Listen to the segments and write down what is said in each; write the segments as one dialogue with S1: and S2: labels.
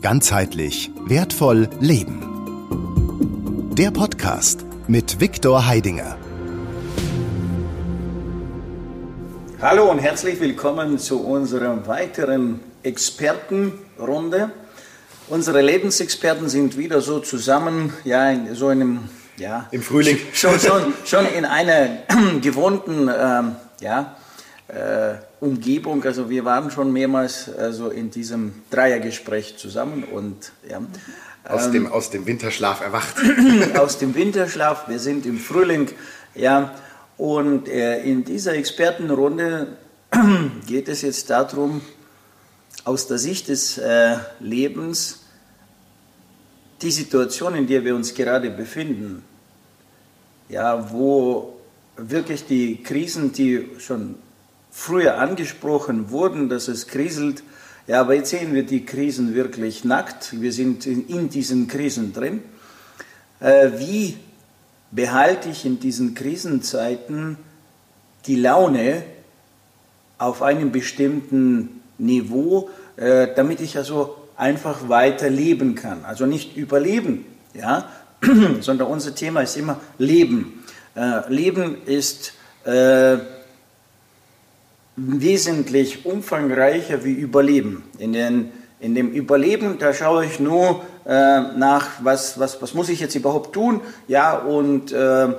S1: Ganzheitlich wertvoll leben. Der Podcast mit Viktor Heidinger.
S2: Hallo und herzlich willkommen zu unserer weiteren Expertenrunde. Unsere Lebensexperten sind wieder so zusammen, ja, in so einem, ja,
S3: im Frühling.
S2: Schon, schon, schon in einer gewohnten, ähm, ja, äh, Umgebung. Also wir waren schon mehrmals also in diesem Dreiergespräch zusammen und ja.
S3: Aus, ähm, dem, aus dem Winterschlaf erwacht.
S2: aus dem Winterschlaf, wir sind im Frühling, ja. Und äh, in dieser Expertenrunde geht es jetzt darum, aus der Sicht des äh, Lebens die Situation, in der wir uns gerade befinden, ja, wo wirklich die Krisen, die schon früher angesprochen wurden, dass es kriselt. Ja, aber jetzt sehen wir die Krisen wirklich nackt. Wir sind in, diesen Krisen drin. Äh, wie behalte ich in diesen Krisenzeiten die Laune auf einem bestimmten Niveau, äh, damit ich also einfach weiter leben kann. Also nicht überleben, ja, sondern unser Thema ist immer Leben. Äh, leben ist wesentlich umfangreicher wie Überleben. In, den, in dem Überleben, da schaue ich nur äh, nach, was, was, was muss ich jetzt überhaupt tun, ja, und äh, äh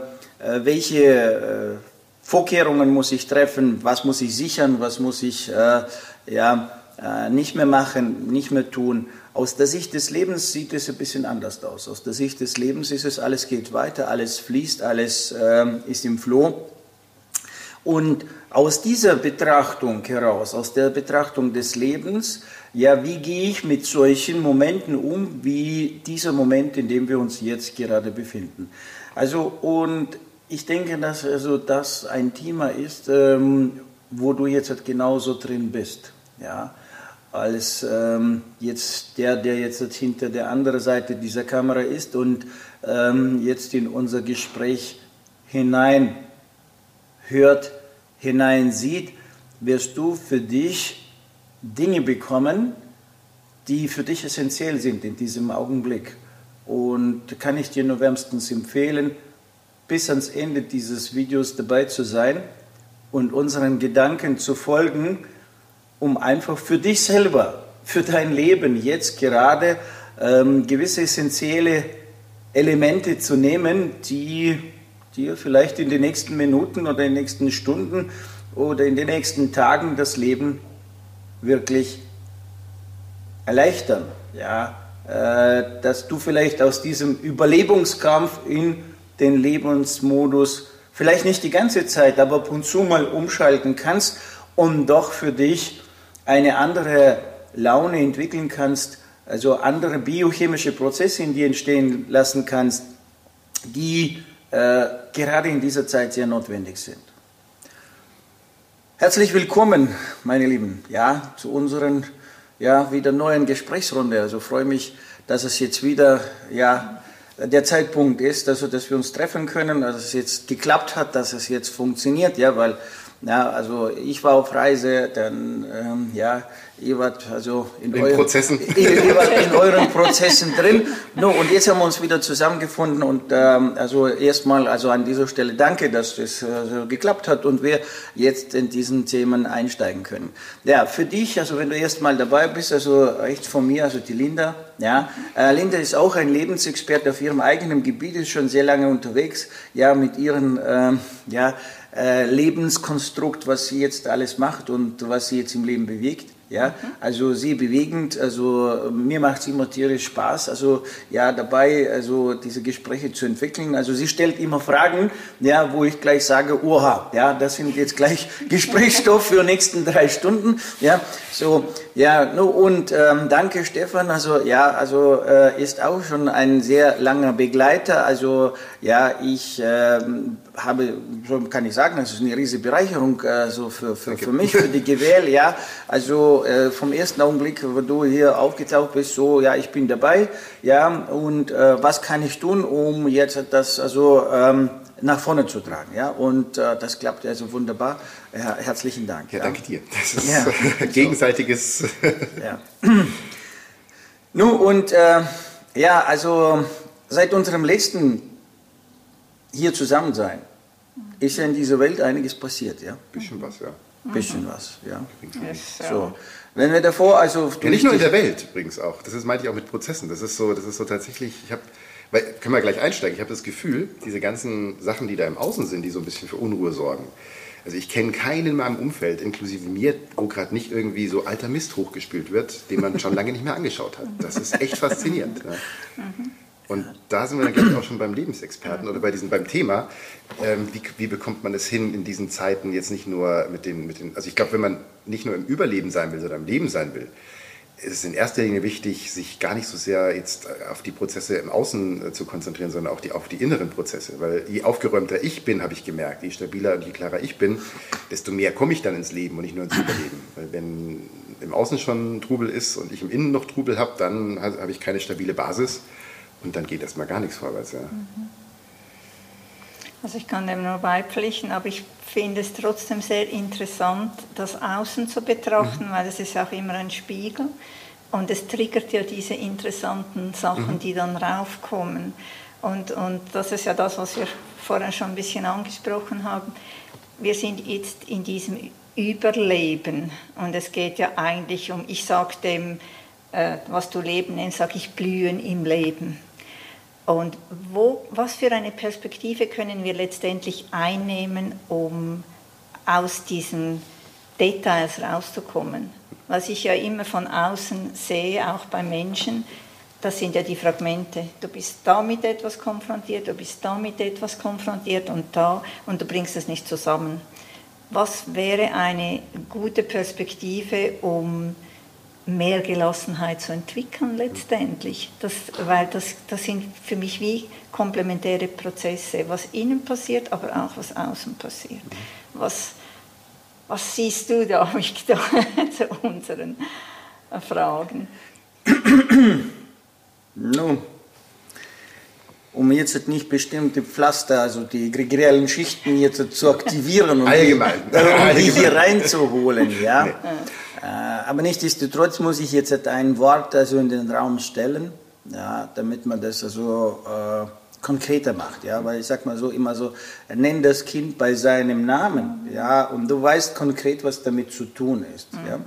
S2: welche äh, Vorkehrungen muss ich treffen, was muss ich sichern, was muss ich äh, ja, äh, nicht mehr machen, nicht mehr tun. Aus der Sicht des Lebens sieht es ein bisschen anders aus. Aus der Sicht des Lebens ist es, alles geht weiter, alles fließt, alles ist im Floh. Und aus dieser Betrachtung heraus, aus der Betrachtung des Lebens, ja, wie gehe ich mit solchen Momenten um, wie dieser Moment, in dem wir uns jetzt gerade befinden? Also, und ich denke, dass also das ein Thema ist, ähm, wo du jetzt halt genauso drin bist, ja, als ähm, jetzt der, der jetzt hinter der anderen Seite dieser Kamera ist und ähm, jetzt in unser Gespräch hinein hört, hineinsieht, wirst du für dich Dinge bekommen, die für dich essentiell sind in diesem Augenblick. Und kann ich dir nur wärmstens empfehlen, bis ans Ende dieses Videos dabei zu sein und unseren Gedanken zu folgen, um einfach für dich selber, für dein Leben jetzt gerade ähm, gewisse essentielle Elemente zu nehmen, die dir vielleicht in den nächsten Minuten oder in den nächsten Stunden oder in den nächsten Tagen das Leben wirklich erleichtern. Ja, äh, dass du vielleicht aus diesem Überlebungskampf in den Lebensmodus vielleicht nicht die ganze Zeit, aber ab und zu mal umschalten kannst und doch für dich eine andere Laune entwickeln kannst, also andere biochemische Prozesse in dir entstehen lassen kannst, die äh, gerade in dieser Zeit sehr notwendig sind. Herzlich willkommen, meine Lieben, ja, zu unseren ja, wieder neuen Gesprächsrunde. Also freue mich, dass es jetzt wieder ja, der Zeitpunkt ist, also dass wir uns treffen können, dass es jetzt geklappt hat, dass es jetzt funktioniert, ja, weil ja, also ich war auf Reise, dann ähm, ja, ihr wart also in,
S3: in euren Prozessen.
S2: Ihr, ihr, wart in euren Prozessen drin. No, und jetzt haben wir uns wieder zusammengefunden und ähm, also erstmal also an dieser Stelle danke, dass das also geklappt hat und wir jetzt in diesen Themen einsteigen können. Ja, für dich, also wenn du erstmal dabei bist, also rechts von mir, also die Linda. Ja, äh, Linda ist auch ein Lebensexperte auf ihrem eigenen Gebiet, ist schon sehr lange unterwegs, ja, mit ihren ähm, ja äh, Lebenskonstrukt, was sie jetzt alles macht und was sie jetzt im Leben bewegt. Ja, also sie bewegend, also mir macht es immer tierisch Spaß, also ja, dabei, also diese Gespräche zu entwickeln. Also sie stellt immer Fragen, ja, wo ich gleich sage, oha, ja, das sind jetzt gleich Gesprächsstoff für die nächsten drei Stunden, ja, so, ja, no, und ähm, danke Stefan, also ja, also äh, ist auch schon ein sehr langer Begleiter, also ja, ich äh, habe, so kann ich sagen, das ist eine riesige Bereicherung also für, für, für mich, für die GWL, ja, also äh, vom ersten Augenblick, wo du hier aufgetaucht bist, so, ja, ich bin dabei, ja, und äh, was kann ich tun, um jetzt das also ähm, nach vorne zu tragen, ja, und äh, das klappt also wunderbar. Ja, herzlichen Dank.
S3: Ja, danke dir. Das ist ja. gegenseitiges.
S2: ja. Nun, und äh, ja, also seit unserem letzten hier zusammen sein, ist ja in dieser Welt einiges passiert, ja?
S3: Bisschen was, ja.
S2: Bisschen was, ja. So. Wenn wir davor, also.
S3: Ja, nicht nur in der Welt übrigens auch. Das ist, meinte ich auch mit Prozessen. Das ist so, das ist so tatsächlich, ich habe, können wir gleich einsteigen, ich habe das Gefühl, diese ganzen Sachen, die da im Außen sind, die so ein bisschen für Unruhe sorgen. Also ich kenne keinen in meinem Umfeld, inklusive mir, wo gerade nicht irgendwie so alter Mist hochgespült wird, den man schon lange nicht mehr angeschaut hat. Das ist echt faszinierend. Ne? Und da sind wir dann, glaube ich, auch schon beim Lebensexperten oder bei diesem, beim Thema. Ähm, wie, wie bekommt man es hin in diesen Zeiten jetzt nicht nur mit den, mit den, also ich glaube, wenn man nicht nur im Überleben sein will, sondern im Leben sein will, ist es in erster Linie wichtig, sich gar nicht so sehr jetzt auf die Prozesse im Außen äh, zu konzentrieren, sondern auch die, auf die inneren Prozesse. Weil je aufgeräumter ich bin, habe ich gemerkt, je stabiler und je klarer ich bin, desto mehr komme ich dann ins Leben und nicht nur ins Überleben. Weil wenn im Außen schon Trubel ist und ich im Innen noch Trubel habe, dann habe ich keine stabile Basis und dann geht erstmal gar nichts vorwärts. Ja.
S4: Also ich kann dem nur beipflichten, aber ich finde es trotzdem sehr interessant, das Außen zu betrachten, mhm. weil es ist auch immer ein Spiegel und es triggert ja diese interessanten Sachen, mhm. die dann raufkommen. Und, und das ist ja das, was wir vorhin schon ein bisschen angesprochen haben. Wir sind jetzt in diesem Überleben und es geht ja eigentlich um, ich sage dem, äh, was du Leben nennst, sage ich Blühen im Leben. Und wo, was für eine Perspektive können wir letztendlich einnehmen, um aus diesen Details rauszukommen? Was ich ja immer von außen sehe, auch bei Menschen, das sind ja die Fragmente. Du bist damit etwas konfrontiert, du bist damit etwas konfrontiert und da und du bringst es nicht zusammen. Was wäre eine gute Perspektive, um mehr Gelassenheit zu entwickeln letztendlich. Das, weil das, das sind für mich wie komplementäre Prozesse, was innen passiert, aber auch was außen passiert. Was, was siehst du da, Victor, zu unseren Fragen?
S2: Nun, um jetzt nicht bestimmte Pflaster, also die gregoriellen Schichten jetzt zu aktivieren und
S3: Allgemein.
S2: Die, um die hier reinzuholen, ja. Nee. Äh, aber nichtsdestotrotz muss ich jetzt ein Wort also in den Raum stellen, ja, damit man das also äh, konkreter macht, ja, weil ich sag mal so immer so, nenn das Kind bei seinem Namen, ja, und du weißt konkret, was damit zu tun ist, mhm. ja.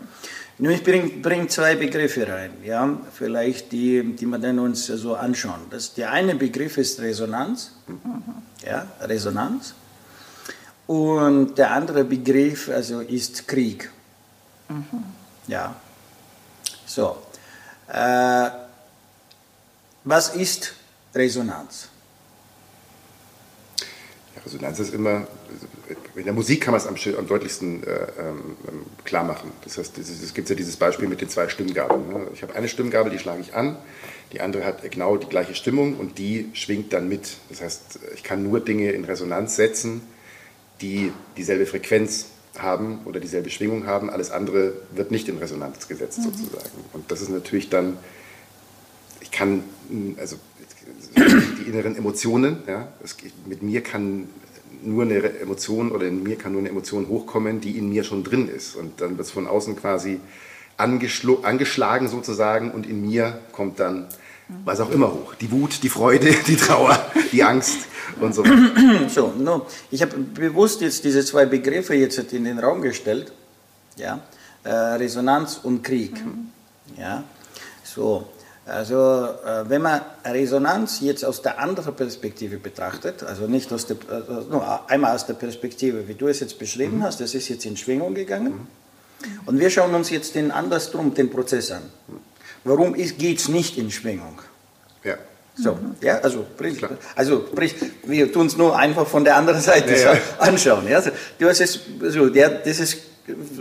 S2: Nun, ich bringe bring zwei Begriffe rein, ja, vielleicht die, die wir dann uns so anschauen. Das, der eine Begriff ist Resonanz, mhm. ja, Resonanz, und der andere Begriff also ist Krieg. Mhm. Ja. So. Äh, was ist Resonanz?
S3: Ja, Resonanz ist immer, in der Musik kann man es am, am deutlichsten äh, ähm, klar machen. Das heißt, es gibt ja dieses Beispiel mit den zwei Stimmgabeln. Ne? Ich habe eine Stimmgabel, die schlage ich an, die andere hat genau die gleiche Stimmung und die schwingt dann mit. Das heißt, ich kann nur Dinge in Resonanz setzen, die dieselbe Frequenz haben oder dieselbe Schwingung haben. Alles andere wird nicht in Resonanz gesetzt mhm. sozusagen. Und das ist natürlich dann, ich kann, also die inneren Emotionen, ja, es, mit mir kann nur eine Emotion oder in mir kann nur eine Emotion hochkommen, die in mir schon drin ist. Und dann wird es von außen quasi angeschlagen sozusagen und in mir kommt dann was auch immer hoch. Die Wut, die Freude, die Trauer, die Angst und so
S2: weiter. So, no, ich habe bewusst jetzt diese zwei Begriffe jetzt in den Raum gestellt. Ja, äh, Resonanz und Krieg. Mhm. Ja, so. Also äh, wenn man Resonanz jetzt aus der anderen Perspektive betrachtet, also nicht aus der, also nur einmal aus der Perspektive, wie du es jetzt beschrieben mhm. hast, das ist jetzt in Schwingung gegangen. Mhm. Und wir schauen uns jetzt den andersrum den Prozess an. Warum geht es nicht in Schwingung?
S3: Ja.
S2: So, ja, also, also wir tun es nur einfach von der anderen Seite ja, ja. anschauen. Ja. Du hast es, so, der, das ist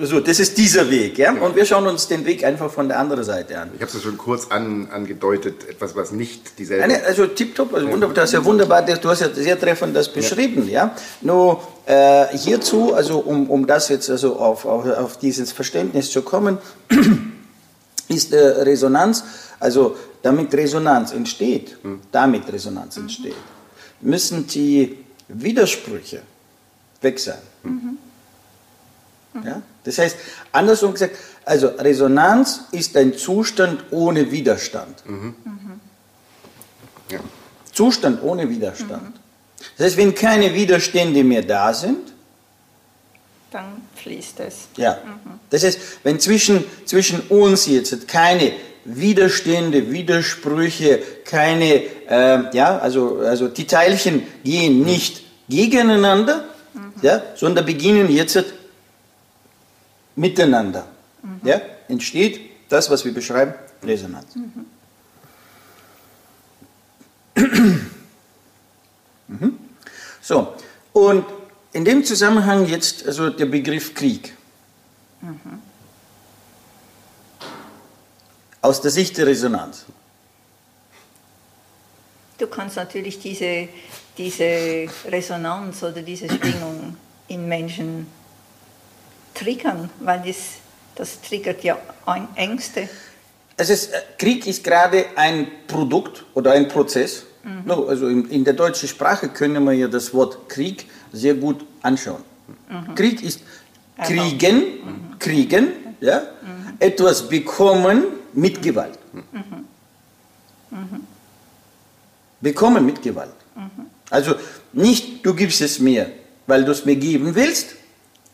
S2: so, das ist dieser Weg, ja? Und wir schauen uns den Weg einfach von der anderen Seite an.
S3: Ich habe es schon kurz an, angedeutet, etwas, was nicht dieselbe.
S2: Eine, also tipptopp, also wunderbar, das ist ja wunderbar, du hast ja sehr treffend das beschrieben, ja. ja? Nur äh, hierzu, also um, um das jetzt also auf, auf, auf dieses Verständnis zu kommen, ist äh, Resonanz, also damit Resonanz entsteht, hm. damit Resonanz mhm. entsteht, müssen die Widersprüche weg sein. Mhm. Ja? Das heißt, andersrum gesagt, also Resonanz ist ein Zustand ohne Widerstand.
S3: Ja.
S2: Zustand ohne Widerstand. Das heißt, wenn keine Widerstände mehr da sind,
S4: Dann fließt es.
S2: ja. Das heißt, wenn zwischen, zwischen uns jetzt keine Widerstände, Widersprüche, keine, äh, ja, also, also die Teilchen gehen nicht gegeneinander, ja, sondern beginnen jetzt miteinander. Ja, entsteht das, was wir beschreiben, Resonanz. Mhm. So, und in dem Zusammenhang jetzt also der Begriff Krieg. Aus der Sicht der Resonanz.
S4: Du kannst natürlich diese, diese Resonanz oder diese Schwingung in Menschen triggern, weil das, das triggert ja Ängste.
S2: Es ist, äh, Krieg ist gerade ein Produkt oder ein Prozess. No, also in, in der deutschen Sprache können wir ja das Wort Krieg sehr gut anschauen. Krieg ist kriegen, kriegen, ja, etwas bekommen mit Gewalt. Bekommen mit Gewalt. Also nicht, du gibst es mir, weil du es mir geben willst,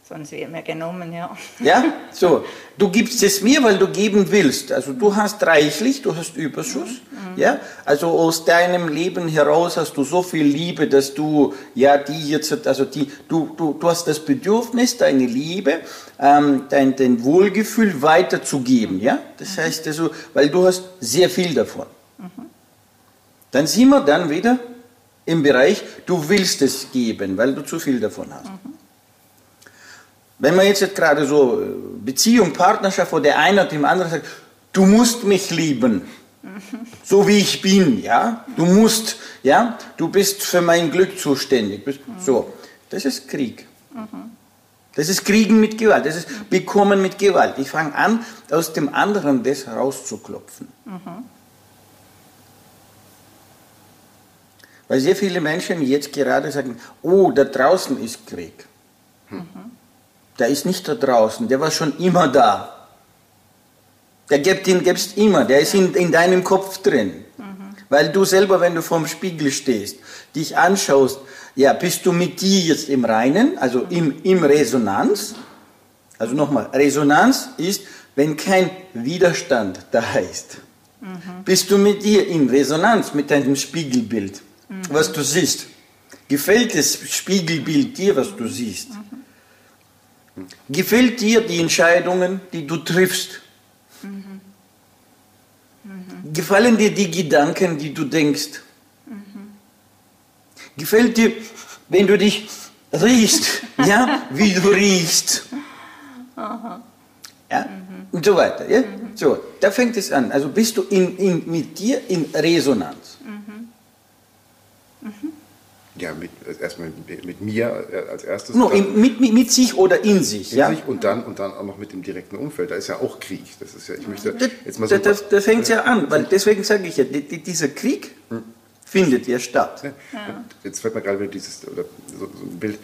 S4: Sonst wäre mir genommen, ja.
S2: ja, so. Du gibst es mir, weil du geben willst. Also du hast reichlich, du hast Überschuss. Ja, also aus deinem Leben heraus hast du so viel Liebe, dass du ja die jetzt, also die, du, du, du hast das Bedürfnis, deine Liebe, ähm, dein, dein Wohlgefühl weiterzugeben. Ja, das heißt also, weil du hast sehr viel davon. Dann sind wir dann wieder im Bereich, du willst es geben, weil du zu viel davon hast. Wenn man jetzt gerade so äh, Beziehung, Partnerschaft, wo der eine dem anderen sagt, du musst mich lieben, so wie ich bin, ja, du musst, ja, du bist für mein Glück zuständig, so, das ist Krieg. Das ist Kriegen mit Gewalt, das ist Bekommen mit Gewalt. Ich fange an, aus dem anderen das rauszuklopfen. Weil sehr viele Menschen jetzt gerade sagen, oh, da draußen ist Krieg. Der ist nicht da draußen, der war schon immer da. Der gibt ihn gibst immer, der ist in, in deinem Kopf drin. Weil du selber, wenn du vorm Spiegel stehst, dich anschaust, ja, bist du mit dir jetzt im Reinen, also im, im Resonanz? Also nochmal, Resonanz ist, wenn kein Widerstand da ist. Bist du mit dir in Resonanz mit deinem Spiegelbild, was du siehst? Gefällt das Spiegelbild dir, was du siehst? Gefällt dir die Entscheidungen, die du triffst? Gefallen dir die Gedanken, die du denkst? Gefällt dir, wenn du dich riechst, ja, wie du riechst? Ja, und so weiter. Ja? So, da fängt es an. Also bist du in, in, mit dir in Resonanz.
S3: Ja, mit, erstmal mit, mit mir äh, als erstes.
S2: No,
S3: dann
S2: in, mit, mit, mit sich oder in sich.
S3: in
S2: ja?
S3: sich und dann und dann auch noch mit dem direkten Umfeld. Da ist ja auch Krieg. Das ist ja, ich möchte
S2: Das,
S3: jetzt mal so.
S2: das, das, das fängt ja an, weil deswegen sage ich ja, die, die, dieser Krieg findet ja statt.
S3: Und Jetzt fällt mir gerade wieder dieses oder so, so ein Bild.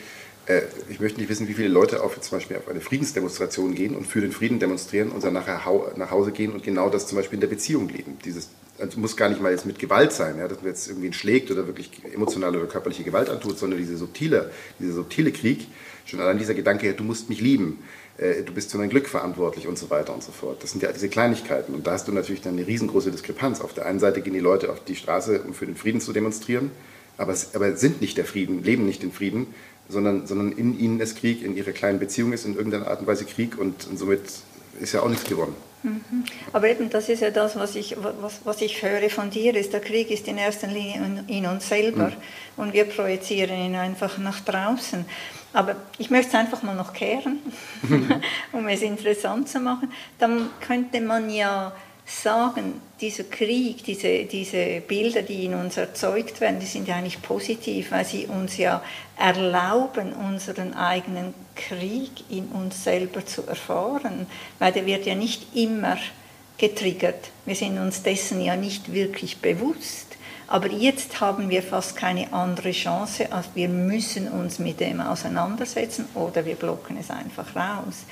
S3: Äh, ich möchte nicht wissen, wie viele Leute auf zum Beispiel auf eine Friedensdemonstration gehen und für den Frieden demonstrieren und dann nachher hau, nach Hause gehen und genau das zum Beispiel in der Beziehung leben. Dieses also muss gar nicht mal jetzt mit Gewalt sein, ja, dass man jetzt irgendwie schlägt oder wirklich emotionale oder körperliche Gewalt antut, sondern diese subtile, dieser subtile Krieg, schon allein dieser Gedanke, du musst mich lieben, äh, du bist für mein Glück verantwortlich und so weiter und so fort. Das sind ja diese Kleinigkeiten und da hast du natürlich dann eine riesengroße Diskrepanz. Auf der einen Seite gehen die Leute auf die Straße, um für den Frieden zu demonstrieren, aber, es- aber sind nicht der Frieden, leben nicht den Frieden, sondern, sondern in ihnen ist Krieg, in ihrer kleinen Beziehung ist in irgendeiner Art und Weise Krieg und, und somit ist ja auch nichts gewonnen.
S4: Aber eben, das ist ja das, was ich, was, was ich höre von dir, ist, der Krieg ist in erster Linie in, in uns selber und wir projizieren ihn einfach nach draußen. Aber ich möchte es einfach mal noch kehren, um es interessant zu machen. Dann könnte man ja sagen, dieser Krieg, diese, diese Bilder, die in uns erzeugt werden, die sind ja eigentlich positiv, weil sie uns ja erlauben, unseren eigenen Krieg in uns selber zu erfahren, weil der wird ja nicht immer getriggert. Wir sind uns dessen ja nicht wirklich bewusst. Aber jetzt haben wir fast keine andere Chance, als wir müssen uns mit dem auseinandersetzen oder wir blocken es einfach raus.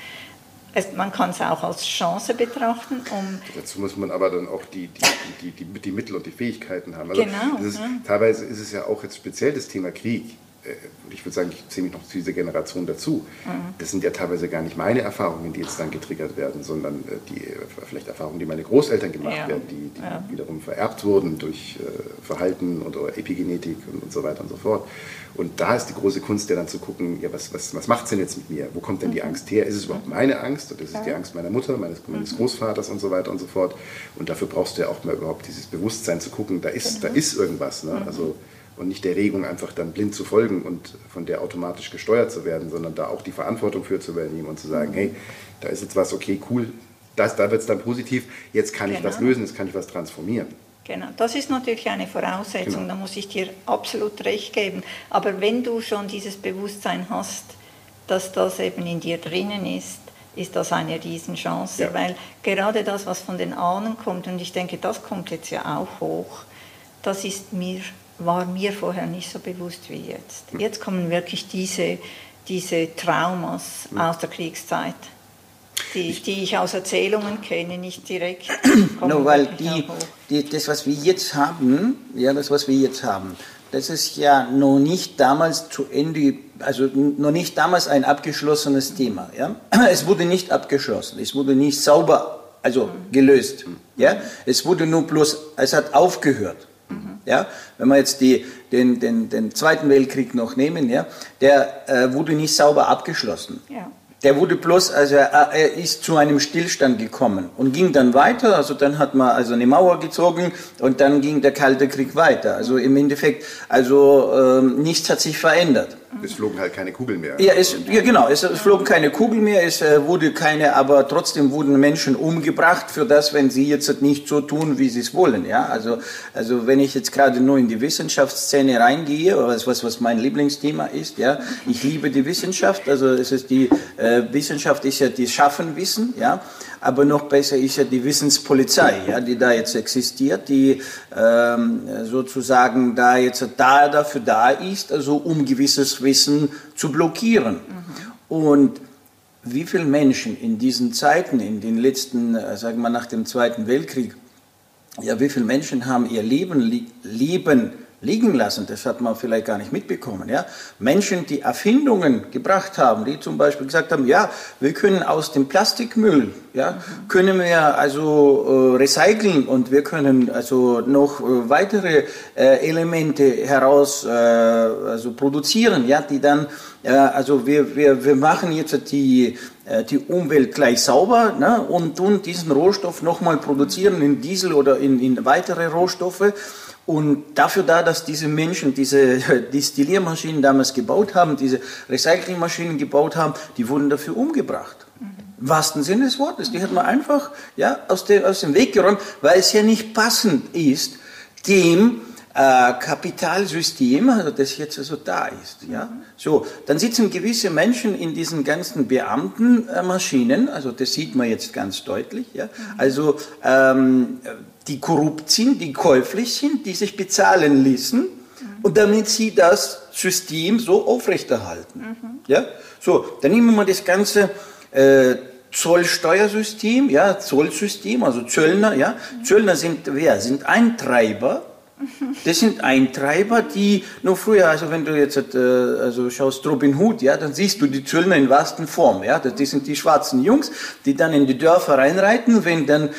S4: Es, man kann es auch als Chance betrachten. Um
S3: Dazu muss man aber dann auch die, die, die, die, die Mittel und die Fähigkeiten haben. Also
S4: genau.
S3: Ist,
S4: ja.
S3: Teilweise ist es ja auch jetzt speziell das Thema Krieg. Äh, ich würde sagen, ich zähle mich noch zu dieser Generation dazu. Mhm. Das sind ja teilweise gar nicht meine Erfahrungen, die jetzt dann getriggert werden, sondern äh, die äh, vielleicht Erfahrungen, die meine Großeltern gemacht
S4: Ja.
S3: werden, die, die
S4: Ja.
S3: wiederum vererbt wurden durch Verhalten oder Epigenetik und, und so weiter und so fort. Und da ist die große Kunst, ja dann zu gucken, ja, was, was, was macht es denn jetzt mit mir? Wo kommt denn
S4: Mhm.
S3: die Angst her? Ist es überhaupt meine Angst oder ist es die Angst meiner Mutter, meines,
S4: Mhm.
S3: meines Großvaters und so weiter und so fort? Und dafür brauchst du ja auch mal überhaupt dieses Bewusstsein zu gucken, da ist,
S4: Genau.
S3: da ist irgendwas.
S4: Mhm.
S3: Ne? Also, und nicht der Regung einfach dann blind zu folgen und von der automatisch gesteuert zu werden, sondern da auch die Verantwortung für zu übernehmen und zu sagen,
S4: Mhm.
S3: hey, da ist jetzt was, okay, cool, das, da wird es dann positiv, jetzt kann ich
S4: Genau.
S3: was lösen, jetzt kann ich was transformieren.
S4: Genau, das ist natürlich eine Voraussetzung,
S3: Genau.
S4: da muss ich dir absolut recht geben. Aber wenn du schon dieses Bewusstsein hast, dass das eben in dir drinnen ist, ist das eine Riesenchance,
S3: Ja.
S4: weil gerade das, was von den Ahnen kommt, und ich denke, das kommt jetzt ja auch hoch, das ist mir, war mir vorher nicht so bewusst wie jetzt. Jetzt kommen wirklich diese, diese Traumas
S3: Hm.
S4: aus der Kriegszeit, die, die ich aus Erzählungen kenne, nicht direkt.
S2: No, weil die, die, das, was wir jetzt haben, ja, das, was wir jetzt haben, das ist ja noch nicht damals zu Ende, also noch nicht damals ein abgeschlossenes Thema. Ja? Es wurde nicht abgeschlossen, es wurde nicht sauber, also gelöst. Ja? Es wurde nur bloß, es hat aufgehört. Ja, wenn wir jetzt die, den, den, den Zweiten Weltkrieg noch nehmen, ja, der äh, wurde nicht sauber abgeschlossen.
S4: Ja.
S2: Der wurde bloß, also er, er ist zu einem Stillstand gekommen und ging dann weiter. Also dann hat man also eine Mauer gezogen und dann ging der Kalte Krieg weiter. Also im Endeffekt, also ähm, nichts hat sich verändert.
S3: Es flogen halt keine Kugeln mehr.
S2: Ja, es, ja genau, es, flogen keine Kugeln mehr, es äh, wurde keine, aber trotzdem wurden Menschen umgebracht für das, wenn sie jetzt nicht so tun, wie sie es wollen. Ja? Also, also wenn ich jetzt gerade nur in die Wissenschaftsszene reingehe, was, was mein Lieblingsthema ist, ja, ich liebe die Wissenschaft, also es ist die äh, Wissenschaft ist ja die Schaffenwissen, ja, aber noch besser ist ja die Wissenspolizei, ja, die da jetzt existiert, die ähm, sozusagen da jetzt da dafür da ist, also um gewisses Wissen zu blockieren. Und wie viele Menschen in diesen Zeiten, in den letzten, äh, sagen wir nach dem Zweiten Weltkrieg, ja, wie viele Menschen haben ihr Leben, Leben liegen lassen? Das hat man vielleicht gar nicht mitbekommen. Ja? Menschen, die Erfindungen gebracht haben, die zum Beispiel gesagt haben, ja, wir können aus dem Plastikmüll, ja, können wir also äh, recyceln und wir können also noch äh, weitere äh, Elemente heraus äh, also produzieren, ja, die dann, äh, also wir, wir, wir machen jetzt die, äh, die Umwelt gleich sauber ne, und tun diesen Rohstoff nochmal produzieren in Diesel oder in, in weitere Rohstoffe. Und dafür da, dass diese Menschen diese Distilliermaschinen damals gebaut haben, diese Recyclingmaschinen gebaut haben, die wurden dafür umgebracht. Im wahrsten Sinne des Wortes. Die hat man einfach ja, aus, dem, aus dem Weg geräumt, weil es ja nicht passend ist dem äh, Kapitalsystem, also das jetzt also da ist. Ja? So, dann sitzen gewisse Menschen in diesen ganzen Beamtenmaschinen, also das sieht man jetzt ganz deutlich, ja? also ähm, die korrupt sind, die käuflich sind, die sich bezahlen ließen und damit sie das System so aufrechterhalten. Ja? So, dann nehmen wir das ganze äh, Zollsteuersystem, ja, Zollsystem, also Zöllner, ja. Zöllner sind wer? Sind Eintreiber. Das sind Eintreiber, die nur früher, also wenn du jetzt äh, also schaust Robin Hood, ja, dann siehst du die Zöllner in wahrsten Form, ja. Das sind die schwarzen Jungs, die dann in die Dörfer reinreiten, wenn dann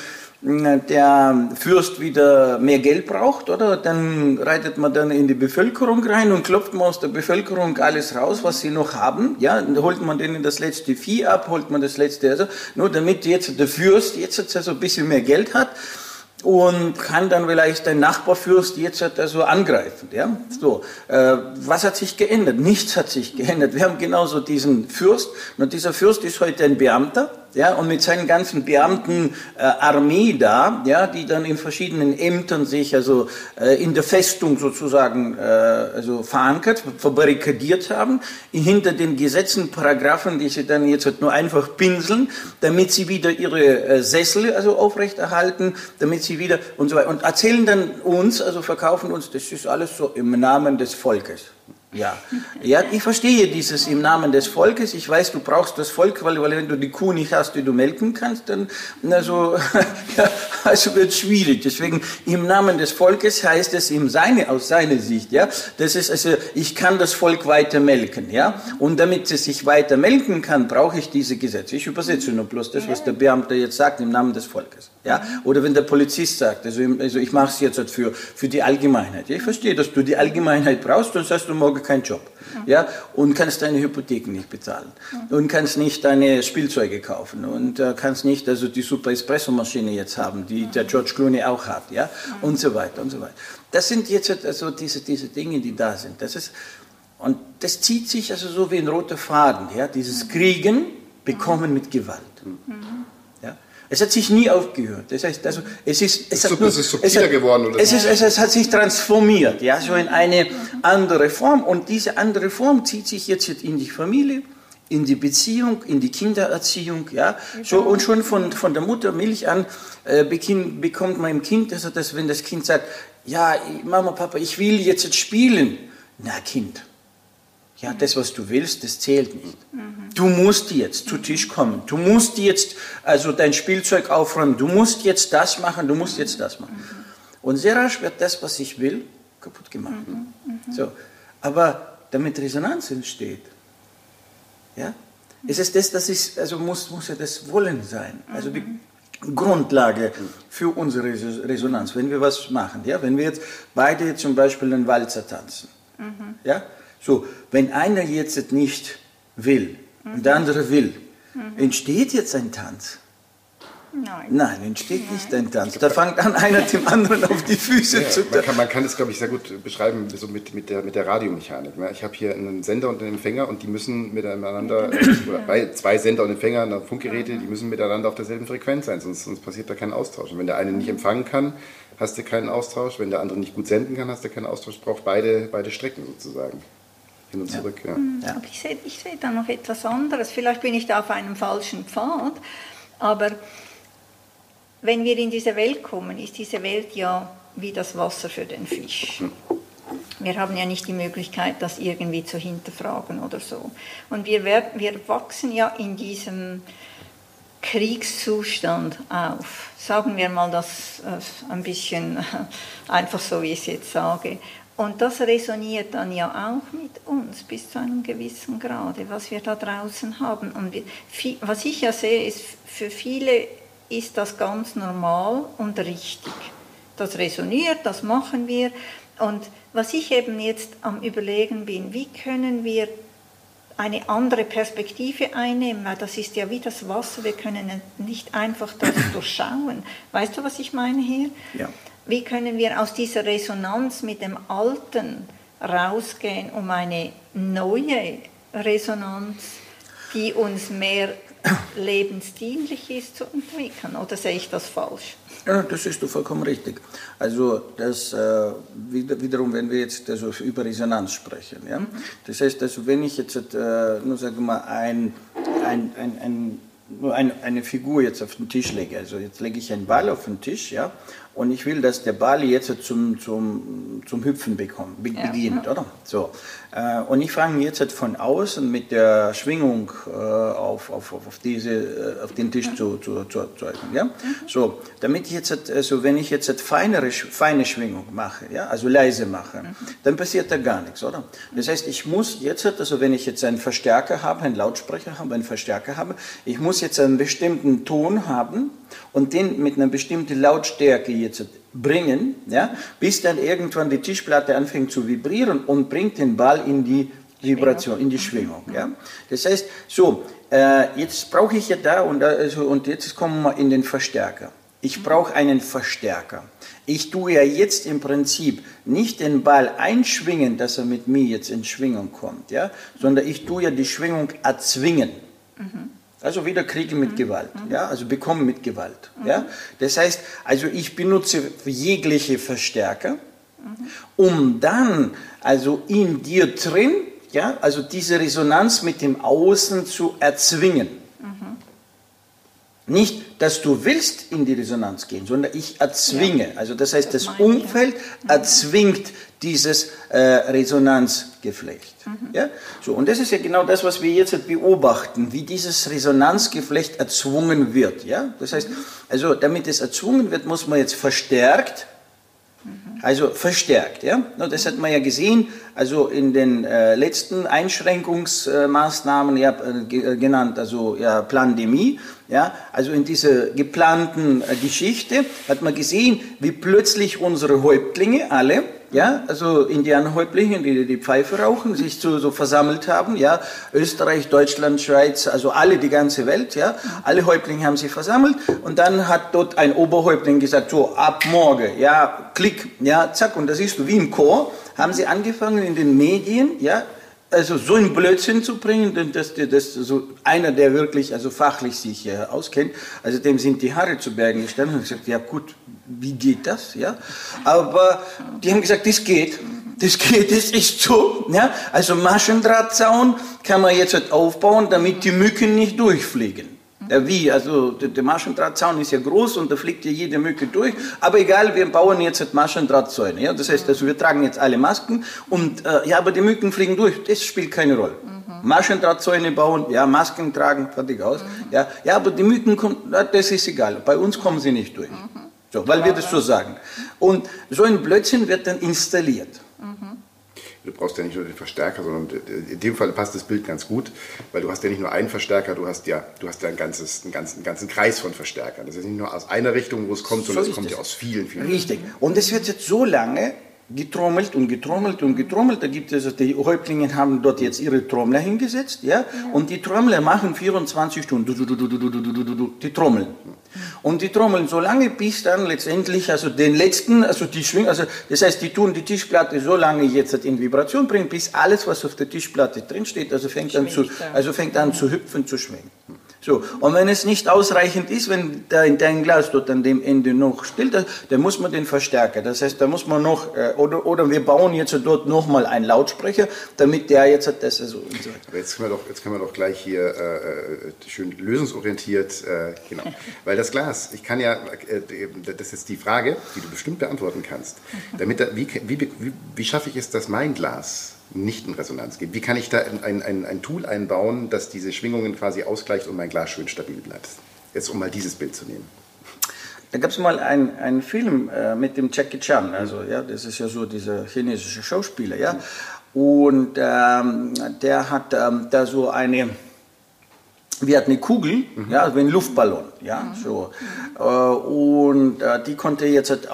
S2: der Fürst wieder mehr Geld braucht, oder? Dann reitet man dann in die Bevölkerung rein und klopft man aus der Bevölkerung alles raus, was sie noch haben. Ja, dann holt man denen das letzte Vieh ab, holt man das letzte, also nur damit jetzt der Fürst jetzt also ein bisschen mehr Geld hat und kann dann vielleicht ein Nachbarfürst jetzt also angreifen. Ja? So, äh, was hat sich geändert? Nichts hat sich geändert. Wir haben genauso diesen Fürst und dieser Fürst ist heute ein Beamter. Ja, und mit seinen ganzen Beamten äh, Armee da, ja, die dann in verschiedenen Ämtern sich also äh, in der Festung sozusagen äh, also verankert, verbarrikadiert haben, hinter den Gesetzen, Paragraphen, die sie dann jetzt halt nur einfach pinseln, damit sie wieder ihre äh, Sessel also aufrechterhalten, damit sie wieder und so weiter und erzählen dann uns, also verkaufen uns, das ist alles so im Namen des Volkes. Ja. ja, ich verstehe dieses im Namen des Volkes. Ich weiß, du brauchst das Volk, weil, weil wenn du die Kuh nicht hast, die du melken kannst, dann also, ja, also wird es schwierig. Deswegen im Namen des Volkes heißt es ihm seine, aus seiner Sicht, ja, das ist also, ich kann das Volk weiter melken, ja, und damit es sich weiter melken kann, brauche ich diese Gesetze. Ich übersetze nur bloß das, was der Beamte jetzt sagt, im Namen des Volkes, ja, oder wenn der Polizist sagt, also, also ich mache es jetzt halt für, für die Allgemeinheit. Ich verstehe, dass du die Allgemeinheit brauchst, sonst hast du morgen keinen Job. Ja, und kannst deine Hypotheken nicht bezahlen. Und kannst nicht deine Spielzeuge kaufen. Und äh, kannst nicht also die super Espresso-Maschine jetzt haben, die der George Clooney auch hat. Ja, und so weiter und so weiter. Das sind jetzt also diese, diese Dinge, die da sind. Das ist, und das zieht sich also so wie ein roter Faden. Ja, dieses Kriegen bekommen mit Gewalt. Es hat sich nie aufgehört. Das heißt, also, es ist, es,
S3: es,
S2: hat
S3: nur, es ist subtiler geworden.
S2: Oder? Es, ist, es, es, hat sich transformiert, ja, so in eine andere Form. Und diese andere Form zieht sich jetzt in die Familie, in die Beziehung, in die Kindererziehung, ja. So, und schon von, von der Muttermilch an äh, bekommt man im Kind, also dass, wenn das Kind sagt, ja, Mama, Papa, ich will jetzt spielen. Na, Kind, ja, das, was du willst, das zählt nicht. Du musst jetzt zu Tisch kommen. Du musst jetzt also dein Spielzeug aufräumen. Du musst jetzt das machen. Du musst jetzt das machen. Und sehr rasch wird das, was ich will, kaputt gemacht. So. Aber damit Resonanz entsteht, ja, es ist das, das ist, also muss, muss ja das Wollen sein. Also die Grundlage für unsere Resonanz, wenn wir was machen. Ja, wenn wir jetzt beide zum Beispiel einen Walzer tanzen, ja, so, wenn einer jetzt nicht will mhm. und der andere will, mhm. entsteht jetzt ein Tanz?
S4: Nein.
S2: Nein, entsteht Nein. nicht ein Tanz. Da fängt an einer dem anderen auf die Füße
S3: ja,
S2: zu
S3: man kann, man kann es, glaube ich, sehr gut beschreiben, so mit, mit, der, mit der Radiomechanik. Ne? Ich habe hier einen Sender und einen Empfänger und die müssen miteinander, oder zwei Sender und Empfänger, Funkgeräte, die müssen miteinander auf derselben Frequenz sein, sonst, sonst passiert da kein Austausch. Und wenn der eine nicht empfangen kann, hast du keinen Austausch. Wenn der andere nicht gut senden kann, hast du keinen Austausch. Braucht beide, beide Strecken sozusagen hin und zurück. Ja.
S4: Ja. Aber ich sehe, ich sehe da noch etwas anderes. Vielleicht bin ich da auf einem falschen Pfad, aber wenn wir in diese Welt kommen, ist diese Welt ja wie das Wasser für den Fisch. Wir haben ja nicht die Möglichkeit, das irgendwie zu hinterfragen oder so. Und wir, werden, wir wachsen ja in diesem Kriegszustand auf. Sagen wir mal das ein bisschen einfach so, wie ich es jetzt sage. Und das resoniert dann ja auch mit uns bis zu einem gewissen Grade, was wir da draußen haben. Und was ich ja sehe, ist, für viele ist das ganz normal und richtig. Das resoniert, das machen wir. Und was ich eben jetzt am Überlegen bin, wie können wir eine andere Perspektive einnehmen, weil das ist ja wie das Wasser, wir können nicht einfach das durchschauen. Weißt du, was ich meine hier?
S2: Ja
S4: wie können wir aus dieser Resonanz mit dem Alten rausgehen, um eine neue Resonanz, die uns mehr lebensdienlich ist, zu entwickeln? Oder sehe ich das falsch?
S2: Ja, das ist vollkommen richtig. Also das äh, wiederum, wenn wir jetzt also über Resonanz sprechen, ja, das heißt, also wenn ich jetzt äh, nur sagen mal ein, ein, ein, ein nur eine Figur jetzt auf den Tisch lege, also jetzt lege ich einen Ball auf den Tisch, ja, und ich will, dass der Ball jetzt zum, zum, zum Hüpfen bekommt, beginnt, ja. oder? So. Äh, und ich fange jetzt von außen mit der Schwingung äh, auf, auf, auf, diese, äh, auf den Tisch zu, zu, zu erzeugen. Ja? Mhm. So, damit ich jetzt, also wenn ich jetzt feinere, feine Schwingung mache, ja, also leise mache, mhm. dann passiert da gar nichts, oder? Das heißt, ich muss jetzt, also wenn ich jetzt einen Verstärker habe, einen Lautsprecher habe, einen Verstärker habe, ich muss jetzt einen bestimmten Ton haben und den mit einer bestimmten Lautstärke jetzt bringen, ja, bis dann irgendwann die Tischplatte anfängt zu vibrieren und bringt den Ball in die Vibration, in die Schwingung. Ja. Das heißt, so, äh, jetzt brauche ich ja da und, also, und jetzt kommen wir in den Verstärker. Ich brauche einen Verstärker. Ich tue ja jetzt im Prinzip nicht den Ball einschwingen, dass er mit mir jetzt in Schwingung kommt, ja, sondern ich tue ja die Schwingung erzwingen. Mhm. Also wieder kriegen mit Gewalt, ja, also bekommen mit Gewalt, ja. Das heißt, also ich benutze jegliche Verstärker, um dann also in dir drin, ja, also diese Resonanz mit dem Außen zu erzwingen. Nicht, dass du willst in die Resonanz gehen, sondern ich erzwinge.
S4: Ja.
S2: Also das heißt,
S4: Das
S2: das,
S4: meine ich.
S2: Umfeld erzwingt dieses äh, Resonanzgeflecht. Ja? So, und das ist ja genau das, was wir jetzt beobachten, wie dieses Resonanzgeflecht erzwungen wird. Ja? Das heißt, also damit es erzwungen wird, muss man jetzt verstärkt also verstärkt, ja. Das hat man ja gesehen, also in den äh, letzten Einschränkungsmaßnahmen, ja, äh, äh, genannt, also ja, Pandemie, ja. Also in dieser geplanten Geschichte hat man gesehen, wie plötzlich unsere Häuptlinge alle, ja, also Indianerhäuptlinge, die die Pfeife rauchen, sich so, so versammelt haben, ja, Österreich, Deutschland, Schweiz, also alle, die ganze Welt, ja, alle Häuptlinge haben sich versammelt und dann hat dort ein Oberhäuptling gesagt, so, ab morgen, ja, klick, ja, zack, und das siehst du, wie im Chor, haben sie angefangen in den Medien, ja, also so einen Blödsinn zu bringen, denn dass der, das so einer, der wirklich also fachlich sich äh, auskennt, also dem sind die Haare zu Bergen gestanden und gesagt, ja gut, wie geht das, ja? Aber die haben gesagt, das geht. Das geht, das ist so. Ja? Also Maschendrahtzaun kann man jetzt halt aufbauen, damit die Mücken nicht durchfliegen. Ja, wie? Also der, Maschendrahtzaun ist ja groß und da fliegt ja jede Mücke durch. Aber egal, wir bauen jetzt halt Maschendrahtzäune. Ja? Das heißt, also wir tragen jetzt alle Masken und äh, ja, aber die Mücken fliegen durch. Das spielt keine Rolle. Maschendrahtzäune bauen, ja, Masken tragen, fertig aus. Ja, ja, aber die Mücken kommen, na, das ist egal. Bei uns kommen sie nicht durch. So, weil wir das so sagen. Und so ein Blödsinn wird dann installiert.
S3: Du brauchst ja nicht nur den Verstärker, sondern in dem Fall passt das Bild ganz gut, weil du hast ja nicht nur einen Verstärker, du hast ja, du hast ja ein ganzes, einen, ganzen, einen ganzen Kreis von Verstärkern. Das ist nicht nur aus einer Richtung, wo es kommt, sondern
S2: So
S3: es kommt ja aus vielen, vielen
S2: Richtig. Und es wird jetzt so lange getrommelt und getrommelt und getrommelt. Da gibt es, die Häuptlinge haben dort jetzt ihre Trommler hingesetzt, ja, und die Trommler machen 24 Stunden, die Trommeln. Und die trommeln so lange, bis dann letztendlich, also den letzten, also die schwingen, also das heißt, die tun die Tischplatte so lange jetzt in Vibration bringen, bis alles, was auf der Tischplatte drin steht, also fängt an zu, also fängt an zu hüpfen, zu schwingen. So, und wenn es nicht ausreichend ist, wenn da in dein Glas dort an dem Ende noch still, da- dann muss man den verstärken. Das heißt, da muss man noch, äh, oder, oder wir bauen jetzt dort nochmal einen Lautsprecher, damit der jetzt hat das also und so weiter.
S3: Jetzt können wir doch, jetzt können wir doch gleich hier äh, äh, schön lösungsorientiert, äh, genau. Weil das Glas, ich kann ja, äh, das ist die Frage, die du bestimmt beantworten kannst. Damit, da- wie, wie, wie, wie schaffe ich es, dass mein Glas nicht in Resonanz geht? Wie kann ich da ein, ein, ein Tool einbauen, das diese Schwingungen quasi ausgleicht und mein Glas schön stabil bleibt? Jetzt um mal dieses Bild zu nehmen.
S2: Da gab es mal einen, einen Film äh, mit dem Jackie Chan, also ja, das ist ja so dieser chinesische Schauspieler, ja. Und ähm, der hat ähm, da so eine, wie hat eine Kugel, ja, also wie ein Luftballon, ja, so. Äh, und äh, die konnte jetzt halt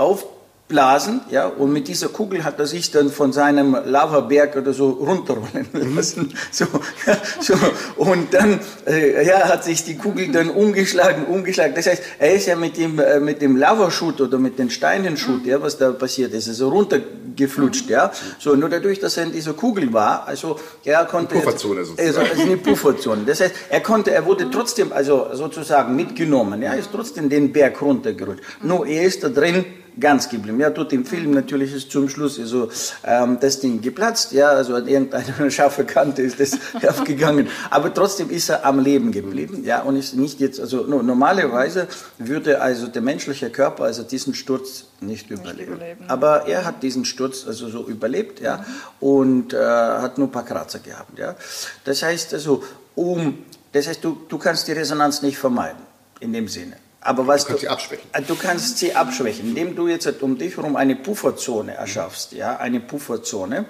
S2: aufblasen, ja, und mit dieser Kugel hat er sich dann von seinem Lavaberg oder so runterrollen lassen, so, ja, so. Und dann, äh, ja, hat sich die Kugel dann umgeschlagen, umgeschlagen. Das heißt, er ist ja mit dem, äh, mit dem Lavaschutt oder mit den Steinenschutt, ja, was da passiert ist, also runtergeflutscht, ja. So, nur dadurch, dass er in dieser Kugel war, also, er konnte.
S3: Eine Pufferzone sozusagen.
S2: Also, also eine Pufferzone. Das heißt, er konnte, er wurde trotzdem, also sozusagen mitgenommen, ja, ist trotzdem den Berg runtergerutscht. Nur er ist da drin ganz geblieben. Ja, dort im Film natürlich ist zum Schluss also, ähm, das Ding geplatzt, ja, also an irgendeine scharfe Kante ist das aufgegangen. Aber trotzdem ist er am Leben geblieben, ja, und ist nicht jetzt, also no, normalerweise würde also der menschliche Körper also diesen Sturz nicht überleben.
S4: überleben.
S2: Aber er hat diesen Sturz also so überlebt, ja, und äh, hat nur ein paar Kratzer gehabt, ja. Das heißt also, um, das heißt, du, du kannst die Resonanz nicht vermeiden, in dem Sinne. Aber was
S3: kannst sie abschwächen.
S2: äh, Du kannst sie abschwächen, indem du jetzt um dich herum eine Pufferzone erschaffst, ja, eine Pufferzone,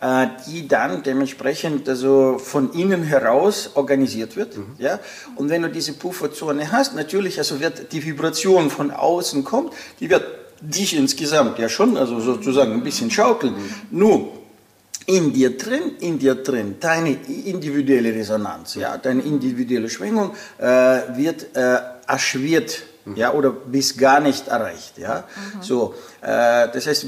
S2: äh, die dann dementsprechend also von innen heraus organisiert wird, ja. Und wenn du diese Pufferzone hast, natürlich also wird die Vibration von außen kommt, die wird dich insgesamt ja schon also sozusagen ein bisschen schaukeln. Nur in dir drin, in dir drin, deine individuelle Resonanz, ja, deine individuelle Schwingung äh, wird äh, erschwert, ja, oder bis gar nicht erreicht, ja. So, äh, das heißt,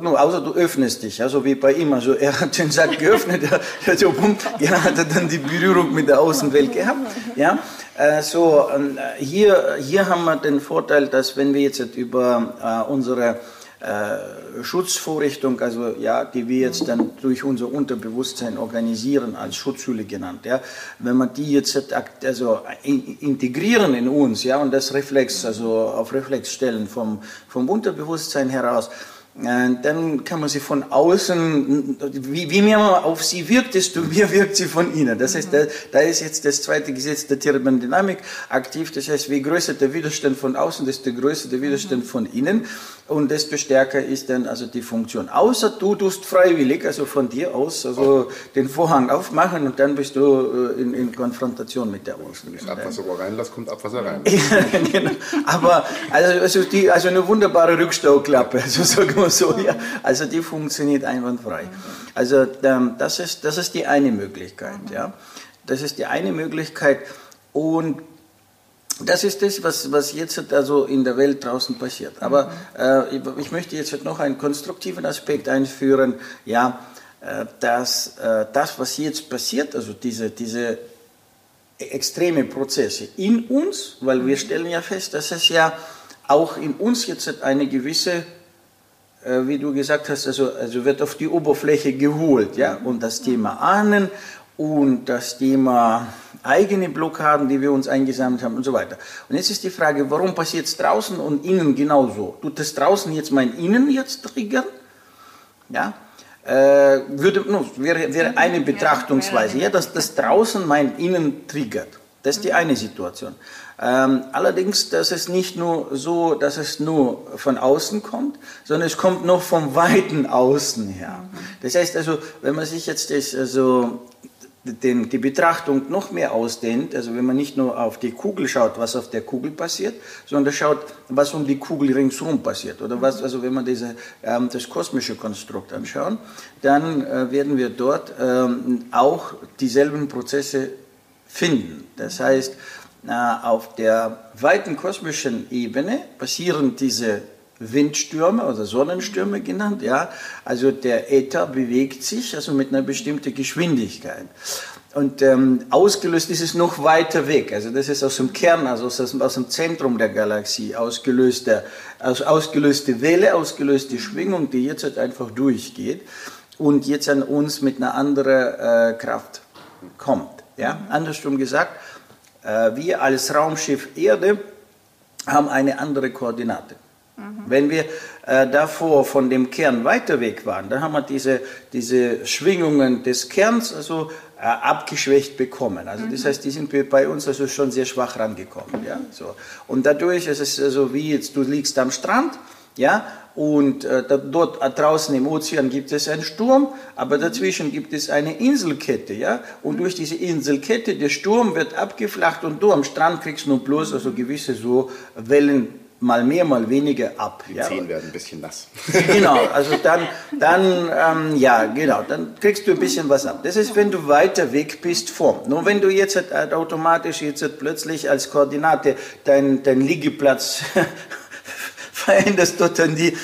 S2: nur außer du öffnest dich, ja, so wie bei ihm, also er hat den Sack geöffnet, er, er so, bumm, ja, hat er dann die Berührung mit der Außenwelt gehabt, ja. Äh, so, äh, hier, hier haben wir den Vorteil, dass wenn wir jetzt über äh, unsere äh, Schutzvorrichtung, also ja, die wir jetzt dann durch unser Unterbewusstsein organisieren, als Schutzhülle genannt, ja, wenn man die jetzt also integrieren in uns, ja, und das Reflex, also auf Reflex stellen vom, vom Unterbewusstsein heraus, äh, dann kann man sie von außen, wie, wie mehr auf sie wirkt, desto mehr wirkt sie von innen. Das heißt, da, da ist jetzt das zweite Gesetz der Thermodynamik aktiv. Das heißt, je größer der Widerstand von außen, desto größer der Widerstand von innen und desto stärker ist dann also die Funktion. Außer du tust freiwillig, also von dir aus, also den Vorhang aufmachen und dann bist du äh, in, in Konfrontation mit der Außen.
S3: Wenn du Abwasser reinlässt, kommt Abwasser rein.
S2: genau. Aber also, also, die, also eine wunderbare Rückstauklappe, also sagen wir so. Ja. Also die funktioniert einwandfrei. Also ähm, das, ist, das ist die eine Möglichkeit. Ja. Das ist die eine Möglichkeit. Und das ist das, was, was jetzt also in der Welt draußen passiert. Aber äh, ich möchte jetzt noch einen konstruktiven Aspekt einführen. Ja, äh, dass äh, das, was jetzt passiert, also diese, diese extreme Prozesse in uns, weil wir stellen ja fest, dass es ja auch in uns jetzt eine gewisse äh, wie du gesagt hast, also, also wird auf die Oberfläche geholt. Ja? Und das Thema Ahnen und das Thema eigene Blockaden, die wir uns eingesammelt haben und so weiter. Und jetzt ist die Frage, warum passiert es draußen und innen genauso? Tut das draußen jetzt mein Innen jetzt triggern? Ja? Äh, würde, no, wäre, wäre eine Betrachtungsweise, ja, dass das draußen mein Innen triggert. Das ist die eine Situation. Ähm, allerdings, das ist nicht nur so, dass es nur von außen kommt, sondern es kommt noch vom weiten Außen her. Das heißt also, wenn man sich jetzt das, also den, die Betrachtung noch mehr ausdehnt, also wenn man nicht nur auf die Kugel schaut, was auf der Kugel passiert, sondern schaut, was um die Kugel ringsherum passiert. Oder was, also wenn man diese, ähm, das kosmische Konstrukt anschauen, dann äh, werden wir dort ähm, auch dieselben Prozesse finden. Das heißt, auf der weiten kosmischen Ebene passieren diese Windstürme oder Sonnenstürme genannt, ja. Also der Äther bewegt sich also mit einer bestimmten Geschwindigkeit. Und ähm, ausgelöst ist es noch weiter weg. Also das ist aus dem Kern, also aus, aus dem Zentrum der Galaxie ausgelöste, aus, ausgelöste Welle, ausgelöste Schwingung, die jetzt halt einfach durchgeht und jetzt an uns mit einer anderen äh, Kraft kommt. Ja? Andersrum gesagt, äh, wir als Raumschiff Erde haben eine andere Koordinate. Mhm. Wenn wir äh, davor von dem Kern weiter weg waren, dann haben wir diese, diese Schwingungen des Kerns also äh, abgeschwächt bekommen. Also das mhm. heißt, die sind bei uns also schon sehr schwach rangekommen. Ja? So. Und dadurch ist es also wie jetzt, du liegst am Strand, ja, und äh, dort äh, draußen im Ozean gibt es einen Sturm, aber dazwischen gibt es eine Inselkette, ja, und durch diese Inselkette, der Sturm wird abgeflacht und du am Strand kriegst nur bloß also gewisse so Wellen mal mehr, mal weniger ab.
S3: Die ja. Zehen werden ein bisschen nass.
S2: Genau, also dann, dann ähm, ja, genau, dann kriegst du ein bisschen was ab. Das ist, wenn du weiter weg bist vom. Nur wenn du jetzt halt automatisch jetzt halt plötzlich als Koordinate deinen dein Liegeplatz veränderst dort an, die,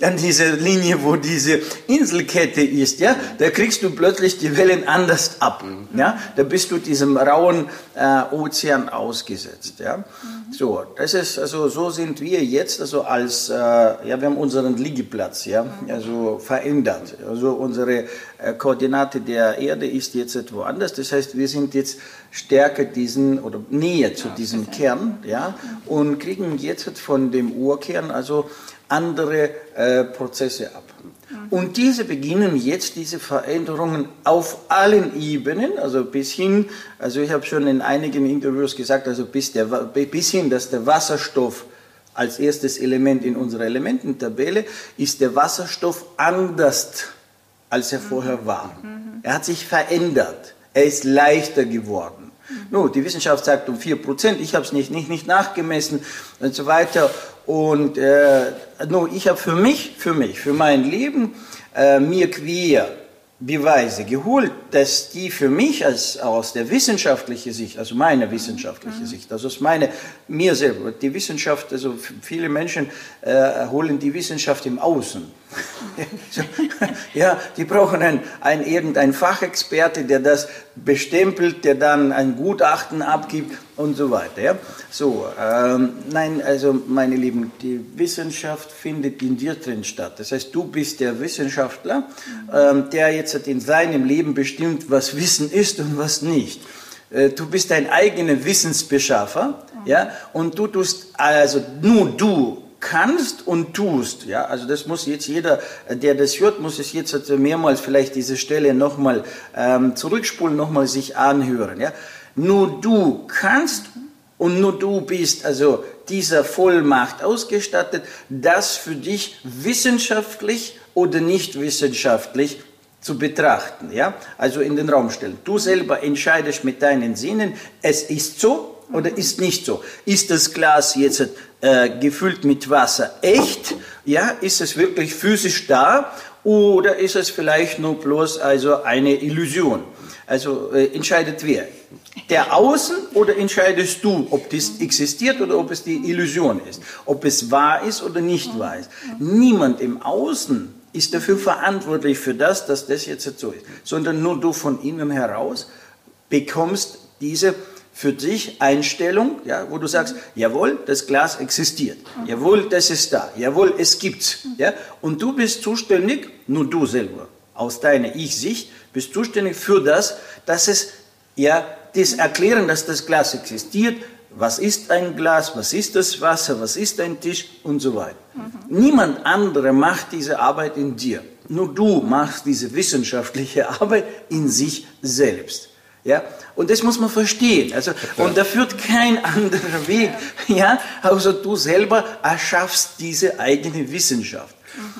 S2: an diese Linie, wo diese Inselkette ist, ja, da kriegst du plötzlich die Wellen anders ab, ja, da bist du diesem rauen äh, Ozean ausgesetzt, ja. So, das ist, also so sind wir jetzt, also als, äh, ja, wir haben unseren Liegeplatz, ja, also verändert, also unsere Koordinate der Erde ist jetzt etwas anders, das heißt, wir sind jetzt stärker diesen oder näher zu diesem Kern, ja, und kriegen jetzt von dem Urkern also andere äh, Prozesse ab. Und diese beginnen jetzt, diese Veränderungen auf allen Ebenen, also bis hin, also ich habe schon in einigen Interviews gesagt, also bis, der, bis hin, dass der Wasserstoff als erstes Element in unserer Elemententabelle ist der Wasserstoff anders, als er vorher war. Er hat sich verändert. Er ist leichter geworden. No, die Wissenschaft sagt um 4%, ich habe es nicht, nicht, nicht nachgemessen und so weiter. Und äh, no, ich habe für mich, für mich, für mein Leben äh, mir quer Beweise geholt, dass die für mich als, aus der wissenschaftlichen Sicht, also meine wissenschaftliche Sicht, also aus meine, mir selber, die Wissenschaft, also viele Menschen äh, holen die Wissenschaft im Außen. ja, die brauchen ein, ein, irgendein Fachexperte, der das bestempelt, der dann ein Gutachten abgibt und so weiter. Ja? So, ähm, nein, also meine Lieben, die Wissenschaft findet in dir drin statt. Das heißt, du bist der Wissenschaftler, ähm, der jetzt in seinem Leben bestimmt, was Wissen ist und was nicht. Äh, du bist dein eigener Wissensbeschaffer, ja, und du tust, also nur du kannst und tust. Ja, also das muss jetzt jeder, der das hört, muss es jetzt also mehrmals vielleicht diese Stelle nochmal ähm, zurückspulen, nochmal sich anhören. Ja, nur du kannst und nur du bist also dieser Vollmacht ausgestattet, das für dich wissenschaftlich oder nicht wissenschaftlich zu betrachten, ja, also in den Raum stellen. Du selber entscheidest mit deinen Sinnen, es ist so oder ist nicht so. Ist das Glas jetzt äh, gefüllt mit Wasser echt? Ja, ist es wirklich physisch da oder ist es vielleicht nur bloß also eine Illusion? Also äh, entscheidet wer? Der Außen oder entscheidest du, ob das existiert oder ob es die Illusion ist? Ob es wahr ist oder nicht wahr ist? Niemand im Außen ist dafür verantwortlich für das, dass das jetzt so ist, sondern nur du von innen heraus bekommst diese für dich Einstellung, ja, wo du sagst, jawohl, das Glas existiert, jawohl, das ist da, jawohl, es gibt's, ja, und du bist zuständig, nur du selber, aus deiner Ich-Sicht, bist zuständig für das, dass es, ja, das Erklären, dass das Glas existiert, was ist ein Glas, was ist das Wasser, was ist ein Tisch und so weiter. Mhm. Niemand andere macht diese Arbeit in dir. Nur du machst diese wissenschaftliche Arbeit in sich selbst. Ja, und das muss man verstehen. Also, und da führt kein anderer Weg. Ja, also du selber erschaffst diese eigene Wissenschaft.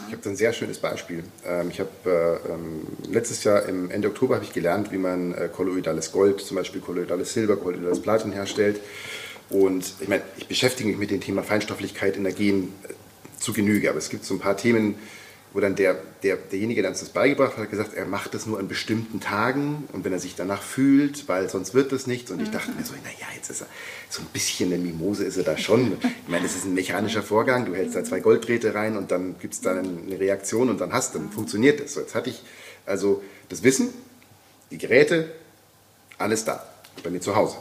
S3: Ich habe ein sehr schönes Beispiel. Ähm, ich habe äh, ähm, letztes Jahr im Ende Oktober habe ich gelernt, wie man äh, kolloidales Gold, zum Beispiel kolloidales Silber, kolloidales Platin herstellt. Und ich meine, ich beschäftige mich mit dem Thema Feinstofflichkeit, Energien äh, zu Genüge, aber es gibt so ein paar Themen, wo dann der, der, derjenige, der uns das beigebracht hat, gesagt, er macht das nur an bestimmten Tagen und wenn er sich danach fühlt, weil sonst wird das nichts. Und ich dachte mir so, naja, jetzt ist er so ein bisschen eine Mimose ist er da schon. Ich meine, es ist ein mechanischer Vorgang, du hältst da zwei Golddrähte rein und dann gibt es dann eine Reaktion und dann hast, dann funktioniert das. So, jetzt hatte ich also das Wissen, die Geräte, alles da, bei mir zu Hause.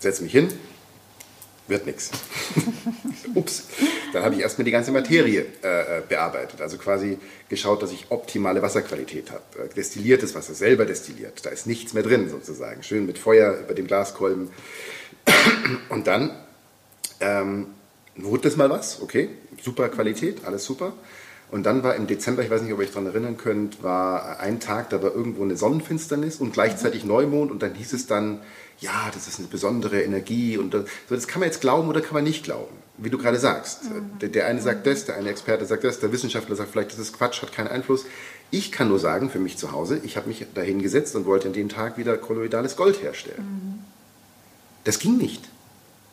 S3: Setze mich hin, wird nichts. Ups. Dann habe ich erstmal die ganze Materie äh, bearbeitet. Also quasi geschaut, dass ich optimale Wasserqualität habe. Äh, destilliertes Wasser, selber destilliert. Da ist nichts mehr drin sozusagen. Schön mit Feuer über dem Glaskolben. Und dann ähm, wurde das mal was. Okay, super Qualität, alles super. Und dann war im Dezember, ich weiß nicht, ob ihr euch daran erinnern könnt, war ein Tag, da war irgendwo eine Sonnenfinsternis und gleichzeitig Neumond und dann hieß es dann, ja, das ist eine besondere Energie und das, das kann man jetzt glauben oder kann man nicht glauben, wie du gerade sagst. Mhm. Der, der, eine sagt das, der eine Experte sagt das, der Wissenschaftler sagt vielleicht, das ist Quatsch, hat keinen Einfluss. Ich kann nur sagen, für mich zu Hause, ich habe mich dahin gesetzt und wollte an dem Tag wieder kolloidales Gold herstellen. Mhm. Das ging nicht.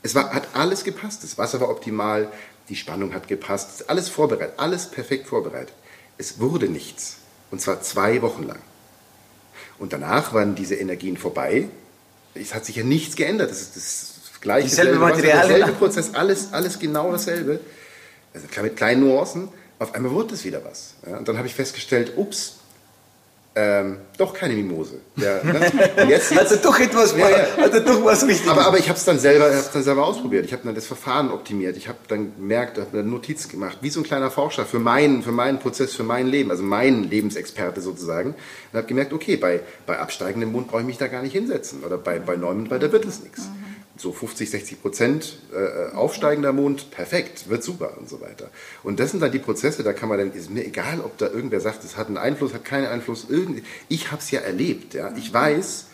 S3: Es war, hat alles gepasst. Das Wasser war optimal, die Spannung hat gepasst, alles vorbereitet, alles perfekt vorbereitet. Es wurde nichts. Und zwar zwei Wochen lang. Und danach waren diese Energien vorbei es hat sich ja nichts geändert. Das ist das gleiche.
S2: Dieselbe Material.
S3: Derselbe Prozess, alles, alles genau dasselbe. Also mit kleinen Nuancen. Auf einmal wurde es wieder was. Ja, und dann habe ich festgestellt, ups, ähm, doch keine Mimose. Ja, ne?
S2: jetzt, also doch etwas, ja, ja. Also doch was
S3: richtig. Aber, aber ich habe es dann selber, dann selber ausprobiert. Ich habe dann das Verfahren optimiert. Ich habe dann gemerkt, habe eine Notiz gemacht, wie so ein kleiner Forscher für meinen, für meinen Prozess, für mein Leben, also mein Lebensexperte sozusagen. Und habe gemerkt, okay, bei, bei absteigendem Mond brauche ich mich da gar nicht hinsetzen. Oder bei, bei Neumann, weil da wird es nichts. Mhm so 50, 60 Prozent äh, aufsteigender Mond, perfekt, wird super und so weiter. Und das sind dann die Prozesse, da kann man dann, ist mir egal, ob da irgendwer sagt, es hat einen Einfluss, hat keinen Einfluss, irgend, ich habe es ja erlebt, ja. Ich weiß,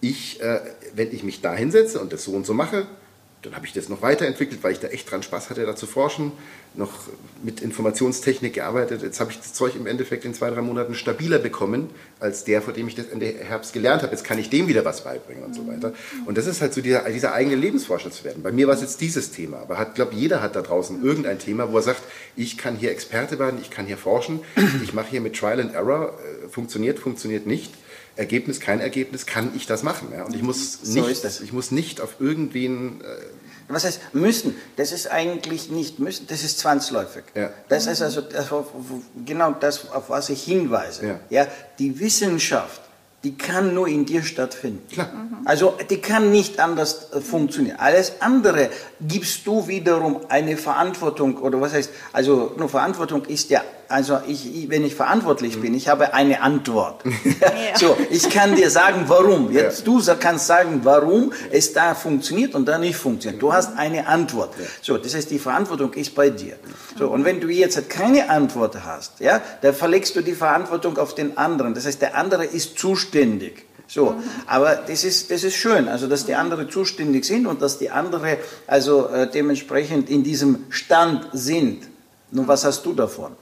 S3: ich, äh, wenn ich mich da hinsetze und das so und so mache, dann habe ich das noch weiterentwickelt, weil ich da echt dran Spaß hatte, da zu forschen, noch mit Informationstechnik gearbeitet. Jetzt habe ich das Zeug im Endeffekt in zwei, drei Monaten stabiler bekommen, als der, vor dem ich das Ende Herbst gelernt habe. Jetzt kann ich dem wieder was beibringen und so weiter. Und das ist halt so dieser, dieser eigene Lebensforscher zu werden. Bei mir war es jetzt dieses Thema, aber hat, glaube jeder hat da draußen irgendein Thema, wo er sagt, ich kann hier Experte werden, ich kann hier forschen, ich mache hier mit Trial and Error, äh, funktioniert, funktioniert nicht. Ergebnis, kein Ergebnis, kann ich das machen. Ja? Und ich muss
S2: So
S3: nicht, ich muss nicht auf irgendwen, äh,
S2: Was heißt müssen? Das ist eigentlich nicht müssen, das ist zwangsläufig.
S3: Ja.
S2: Das ist also das, genau das, auf was ich hinweise.
S3: Ja.
S2: die Wissenschaft, die kann nur in dir stattfinden.
S3: Klar.
S2: Also die kann nicht anders äh, funktionieren. Alles andere gibst du wiederum eine Verantwortung oder was heißt, also nur Verantwortung ist ja, also ich, wenn ich verantwortlich bin, ich habe eine Antwort.
S4: Ja.
S2: So, ich kann dir sagen, warum. Jetzt du sa- kannst sagen, warum es da funktioniert und da nicht funktioniert. Du hast eine Antwort. So, das heißt, die Verantwortung ist bei dir. So, und wenn du jetzt halt keine Antwort hast, ja, dann verlegst du die Verantwortung auf den anderen. Das heißt, der andere ist zuständig. So, aber das ist, das ist schön, also dass die anderen zuständig sind und dass die anderen also äh, dementsprechend in diesem Stand sind. Nun, was hast du davon?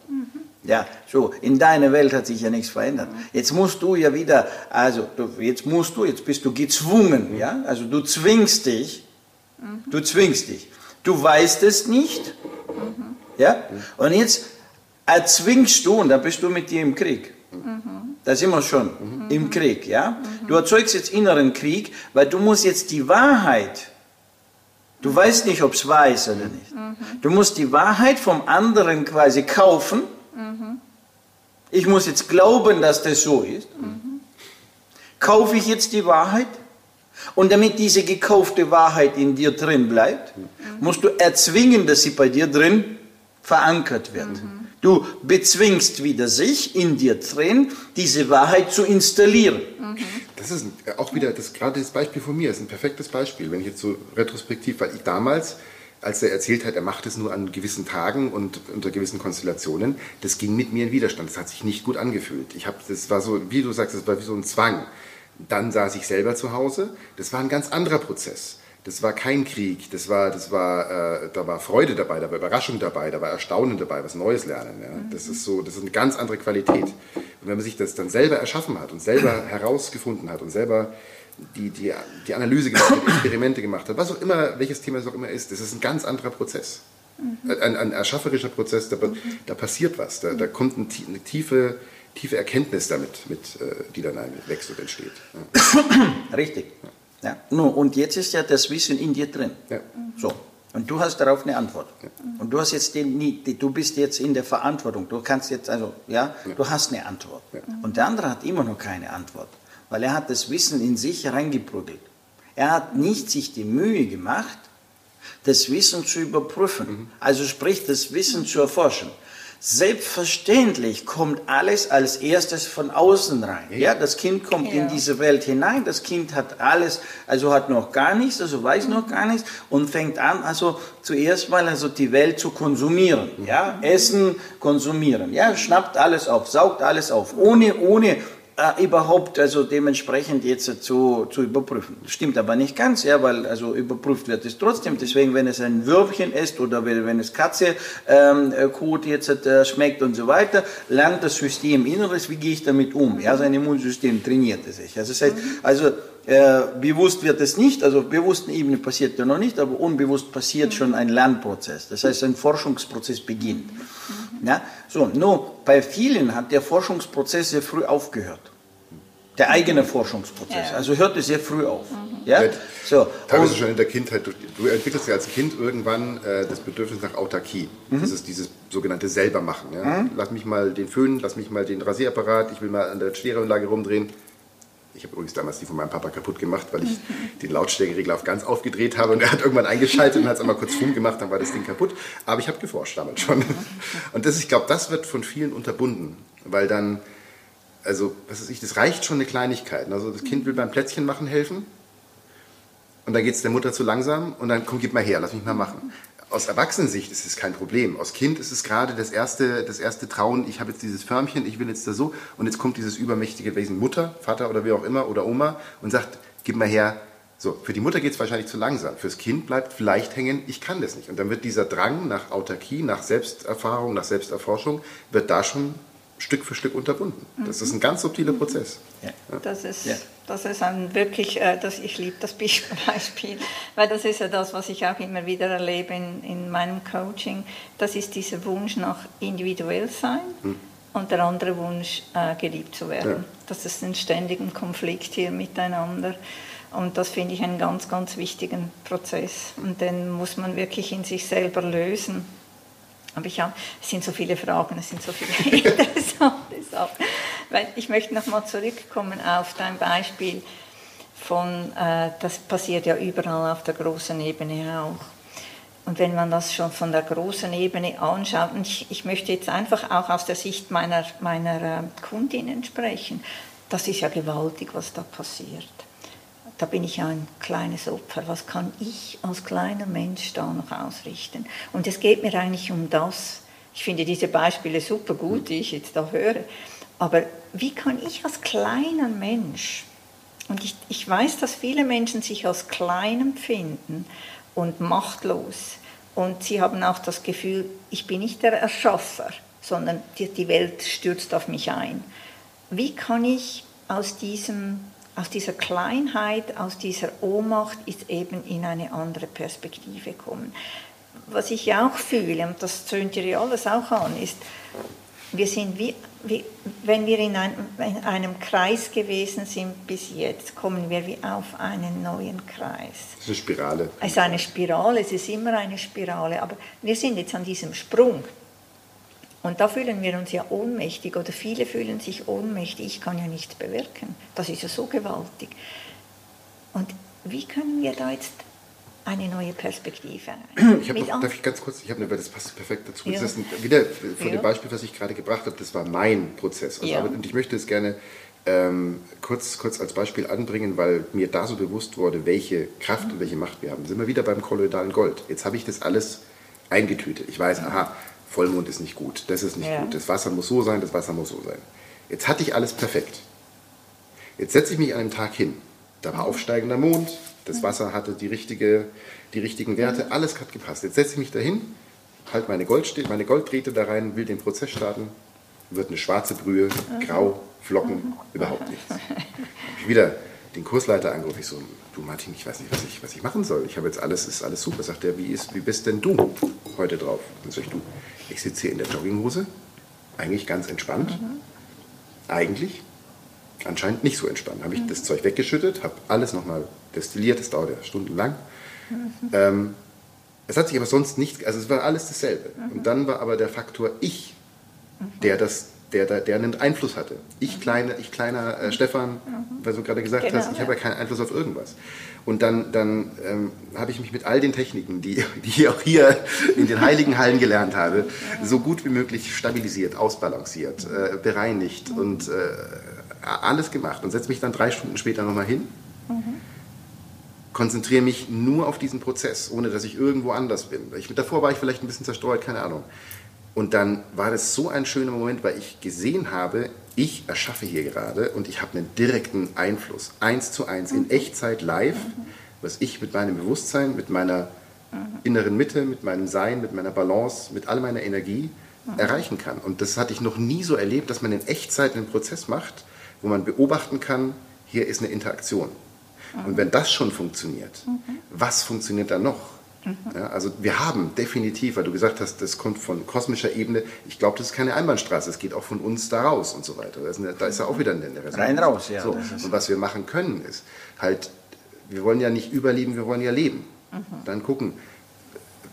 S2: Ja, so, in deiner Welt hat sich ja nichts verändert. Jetzt musst du ja wieder, also du, jetzt musst du, jetzt bist du gezwungen, ja, also du zwingst dich, du zwingst dich. Du weißt es nicht, ja, und jetzt erzwingst du, und da bist du mit dir im Krieg. Da sind wir schon im Krieg, ja. Du erzeugst jetzt inneren Krieg, weil du musst jetzt die Wahrheit, du weißt nicht, ob es wahr ist oder nicht. Du musst die Wahrheit vom anderen quasi kaufen. Ich muss jetzt glauben, dass das so ist. Kaufe ich jetzt die Wahrheit? Und damit diese gekaufte Wahrheit in dir drin bleibt, musst du erzwingen, dass sie bei dir drin verankert wird. Du bezwingst wieder sich in dir drin, diese Wahrheit zu installieren.
S3: Das ist ein- auch wieder, das gerade das Beispiel von mir ist ein perfektes Beispiel, wenn ich jetzt so retrospektiv, weil ich damals, als er erzählt hat, er macht es nur an gewissen Tagen und unter gewissen Konstellationen, das ging mit mir in Widerstand. Das hat sich nicht gut angefühlt. Ich habe, das war so, wie du sagst, das war wie so ein Zwang. Dann saß ich selber zu Hause. Das war ein ganz anderer Prozess. Das war kein Krieg, das war, das war, äh, da war Freude dabei, da war Überraschung dabei, da war Erstaunen dabei, was Neues lernen. Ja? Das ist so, das ist eine ganz andere Qualität. Und wenn man sich das dann selber erschaffen hat und selber herausgefunden hat und selber die, die, die Analyse gemacht hat, Experimente gemacht hat, was auch immer, welches Thema es auch immer ist, das ist ein ganz anderer Prozess. Ein, ein erschafferischer Prozess, da, da passiert was, da, da kommt eine tiefe, tiefe Erkenntnis damit, mit, äh, die dann wächst und entsteht. Ja.
S2: Richtig. Ja. Nun, und jetzt ist ja das Wissen in dir drin.
S3: Ja.
S2: So. Und du hast darauf eine Antwort. Und du hast jetzt den, du bist jetzt in der Verantwortung. Du kannst jetzt, also, ja, du hast eine Antwort. Und der andere hat immer noch keine Antwort. Weil er hat das Wissen in sich reingeprügelt. Er hat nicht sich die Mühe gemacht, das Wissen zu überprüfen. Also sprich, das Wissen zu erforschen. Selbstverständlich kommt alles als erstes von außen rein. Ja, das Kind kommt
S4: Ja.
S2: in diese Welt hinein, das Kind hat alles, also hat noch gar nichts, also weiß noch gar nichts und fängt an, also zuerst mal also die Welt zu konsumieren. Ja, essen, konsumieren. Ja, schnappt alles auf, saugt alles auf, ohne, ohne äh, überhaupt also dementsprechend jetzt zu, zu überprüfen. Stimmt aber nicht ganz, ja, weil also überprüft wird es trotzdem. Deswegen, wenn es ein Würmchen ist oder wenn, es Katze ähm, äh, jetzt äh, schmeckt und so weiter, lernt das System Inneres, wie gehe ich damit um? Ja, sein Immunsystem trainiert es sich. Also, das heißt, also äh, bewusst wird es nicht, also auf bewussten Ebene passiert ja noch nicht, aber unbewusst passiert schon ein Lernprozess. Das heißt, ein Forschungsprozess beginnt. Ja? So, nur bei vielen hat der Forschungsprozess sehr früh aufgehört. Der eigene Forschungsprozess.
S4: Ja.
S2: Also hört es sehr früh auf. Ja?
S3: Ja,
S2: So,
S3: Teilweise
S2: und-
S3: schon in der Kindheit. Du, du entwickelst ja als Kind irgendwann äh, das Bedürfnis nach Autarkie. Das ist dieses sogenannte Selbermachen. Ja? Lass mich mal den Föhn, lass mich mal den Rasierapparat, ich will mal an der Stereoanlage rumdrehen. Ich habe übrigens damals die von meinem Papa kaputt gemacht, weil ich den Lautstärkeregler auf ganz aufgedreht habe und er hat irgendwann eingeschaltet und hat es einmal kurz Fum gemacht, dann war das Ding kaputt. Aber ich habe geforscht damals schon. Und das, ich glaube, das wird von vielen unterbunden, weil dann, also, was weiß ich, das reicht schon eine Kleinigkeit. Also das Kind will beim Plätzchen machen helfen und dann geht es der Mutter zu langsam und dann komm, gib mal her, lass mich mal machen. Aus Erwachsenensicht ist es kein Problem. Aus Kind ist es gerade das erste, das erste Trauen, ich habe jetzt dieses Förmchen, ich will jetzt da so und jetzt kommt dieses übermächtige Wesen Mutter, Vater oder wie auch immer oder Oma und sagt, gib mal her. So, für die Mutter geht es wahrscheinlich zu langsam. Fürs Kind bleibt vielleicht hängen, ich kann das nicht. Und dann wird dieser Drang nach Autarkie, nach Selbsterfahrung, nach Selbsterforschung, wird da schon Stück für Stück unterbunden. Das ist ein ganz subtiler Prozess.
S2: ja.
S4: Das ist,
S2: Ja.
S4: das ist ein wirklich, äh, das, ich liebe das Beispiel, weil das ist ja das, was ich auch immer wieder erlebe in, in meinem Coaching. Das ist dieser Wunsch nach individuell sein, und der andere Wunsch, äh, geliebt zu werden. Ja. Das ist ein ständiger Konflikt hier miteinander. Und das finde ich einen ganz, ganz wichtigen Prozess. Und den muss man wirklich in sich selber lösen. Aber ich habe, es sind so viele Fragen, es sind so viele interessante Sachen. Weil ich möchte nochmal zurückkommen auf dein Beispiel von, äh, das passiert ja überall auf der großen Ebene auch. Und wenn man das schon von der großen Ebene anschaut, und ich, ich möchte jetzt einfach auch aus der Sicht meiner, meiner äh, Kundinnen sprechen, das ist ja gewaltig, was da passiert. Da bin ich ein kleines Opfer. Was kann ich als kleiner Mensch da noch ausrichten? Und es geht mir eigentlich um das. Ich finde diese Beispiele super gut, die ich jetzt da höre. Aber wie kann ich als kleiner Mensch, und ich, ich weiß, dass viele Menschen sich als klein empfinden, und machtlos. Und sie haben auch das Gefühl, ich bin nicht der Erschaffer, sondern die, die Welt stürzt auf mich ein. Wie kann ich aus, diesem, aus dieser Kleinheit, aus dieser Ohnmacht jetzt eben in eine andere Perspektive kommen? Was ich auch fühle, und das tönt ihr alles auch an, ist, wir sind wie, wie wenn wir in, ein, in, einem Kreis gewesen sind bis jetzt, kommen wir wie auf einen neuen Kreis.
S3: Das ist eine Spirale.
S4: Es ist eine Spirale, es ist immer eine Spirale, aber wir sind jetzt an diesem Sprung. Und da fühlen wir uns ja ohnmächtig oder viele fühlen sich ohnmächtig. Ich kann ja nichts bewirken. Das ist ja so gewaltig. Und wie können wir da jetzt eine neue Perspektive.
S3: Ich habe darf ich ganz kurz, ich habe das passt perfekt dazu. Ja. Das ist wieder von ja. dem Beispiel, was ich gerade gebracht habe, das war mein Prozess. Also, ja. und ich möchte es gerne ähm, kurz, kurz als Beispiel anbringen, weil mir da so bewusst wurde, welche Kraft mhm. und welche Macht wir haben. Sind wir wieder beim kolloidalen Gold. Jetzt habe ich das alles eingetütet. Ich weiß, aha, Vollmond ist nicht gut, das ist nicht gut, das Wasser muss so sein, das Wasser muss so sein. Jetzt hatte ich alles perfekt. Jetzt setze ich mich an einem Tag hin. Da war aufsteigender Mond, das Wasser hatte die, richtige, die richtigen Werte, alles hat gepasst. Jetzt setze ich mich dahin, halte meine, Gold, meine Golddrähte da rein, will den Prozess starten, wird eine schwarze Brühe, grau, Flocken, überhaupt nichts. Ich wieder den Kursleiter angerufen, ich so, du Martin, ich weiß nicht, was ich, was ich machen soll. Ich habe jetzt alles, ist alles super. Sagt er, wie, ist, wie bist denn du heute drauf? Dann sage ich, du, ich sitze hier in der Jogginghose, eigentlich ganz entspannt. Mhm. Eigentlich anscheinend nicht so entspannt. Habe ich mhm. das Zeug weggeschüttet, habe alles nochmal destilliert, das dauert ja stundenlang. Mhm. Ähm, es hat sich aber sonst nicht, also es war alles dasselbe. Mhm. Und dann war aber der Faktor ich, mhm. der das der, der, der einen Einfluss hatte. Ich, mhm. kleine, ich kleiner äh, Stefan, mhm. was du gerade gesagt genau, hast, ich habe ja keinen Einfluss auf irgendwas. Und dann, dann ähm, habe ich mich mit all den Techniken, die, die ich auch hier in den heiligen Hallen gelernt habe, so gut wie möglich stabilisiert, ausbalanciert, äh, bereinigt und äh, alles gemacht und setze mich dann drei Stunden später nochmal hin, mhm. konzentriere mich nur auf diesen Prozess, ohne dass ich irgendwo anders bin. Ich, davor war ich vielleicht ein bisschen zerstreut, keine Ahnung. Und dann war das so ein schöner Moment, weil ich gesehen habe, ich erschaffe hier gerade und ich habe einen direkten Einfluss, eins zu eins, in mhm. Echtzeit live, mhm. was ich mit meinem Bewusstsein, mit meiner mhm. inneren Mitte, mit meinem Sein, mit meiner Balance, mit all meiner Energie erreichen kann. Und das hatte ich noch nie so erlebt, dass man in Echtzeit einen Prozess macht, wo man beobachten kann, hier ist eine Interaktion. Und wenn das schon funktioniert, was funktioniert dann noch? Ja, also wir haben definitiv, weil du gesagt hast, das kommt von kosmischer Ebene, ich glaube, das ist keine Einbahnstraße, es geht auch von uns da raus und so weiter. Da ist, eine, da ist ja auch wieder eine Resonanz.
S2: Rein raus, ja.
S3: So. Und was wir machen können, ist halt, wir wollen ja nicht überleben, wir wollen ja leben. Mhm. Dann gucken,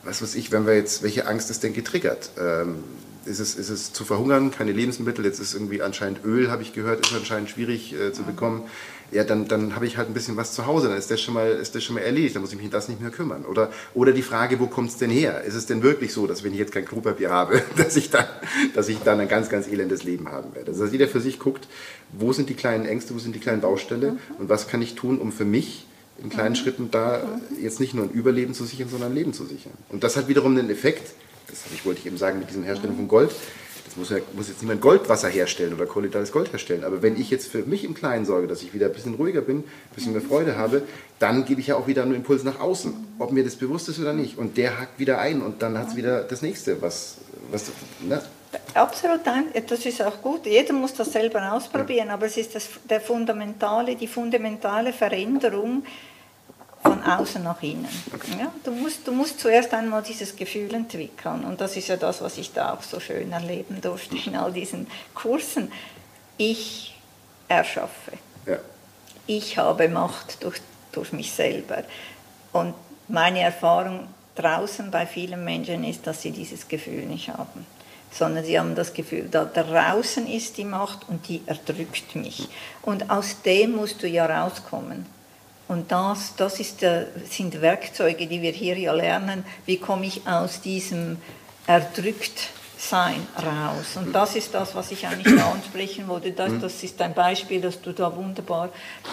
S3: was weiß ich, wenn wir jetzt, welche Angst ist denn getriggert? Ähm, ist es, ist es zu verhungern, keine Lebensmittel, jetzt ist irgendwie anscheinend Öl, habe ich gehört, ist anscheinend schwierig äh, zu bekommen. Ja, dann, dann habe ich halt ein bisschen was zu Hause, dann ist das, schon mal, ist das schon mal erledigt, dann muss ich mich um das nicht mehr kümmern. Oder, oder die Frage, wo kommt es denn her? Ist es denn wirklich so, dass wenn ich jetzt kein Klopapier habe, dass ich, dann, dass ich dann ein ganz, ganz elendes Leben haben werde? Also dass jeder für sich guckt, wo sind die kleinen Ängste, wo sind die kleinen Baustelle mhm. und was kann ich tun, um für mich in kleinen mhm. Schritten da jetzt nicht nur ein Überleben zu sichern, sondern ein Leben zu sichern. Und das hat wiederum einen Effekt, das ich, wollte ich eben sagen mit diesen Herstellung von Gold, das muss, ja, muss jetzt niemand Goldwasser herstellen oder kolloidales Gold herstellen, aber wenn ich jetzt für mich im Kleinen sorge, dass ich wieder ein bisschen ruhiger bin, ein bisschen mehr Freude habe, dann gebe ich ja auch wieder einen Impuls nach außen, ob mir das bewusst ist oder nicht. Und der hakt wieder ein und dann hat es wieder das Nächste, was... was ne?
S4: Absolut, das ist auch gut. Jeder muss das selber ausprobieren, aber es ist das, der fundamentale, die fundamentale Veränderung von außen nach innen. Ja, du, musst, du musst zuerst einmal dieses Gefühl entwickeln und das ist ja das, was ich da auch so schön erleben durfte in all diesen Kursen. Ich erschaffe. Ja. Ich habe Macht durch, durch mich selber. Und meine Erfahrung draußen bei vielen Menschen ist, dass sie dieses Gefühl nicht haben sondern sie haben das Gefühl, da draußen ist die Macht und die erdrückt mich. Und aus dem musst du ja rauskommen. Und das, das ist, sind Werkzeuge, die wir hier ja lernen. Wie komme ich aus diesem Erdrücktsein raus? Und das ist das, was ich eigentlich da ansprechen wollte. Das, mhm. das ist ein Beispiel, das du da wunderbar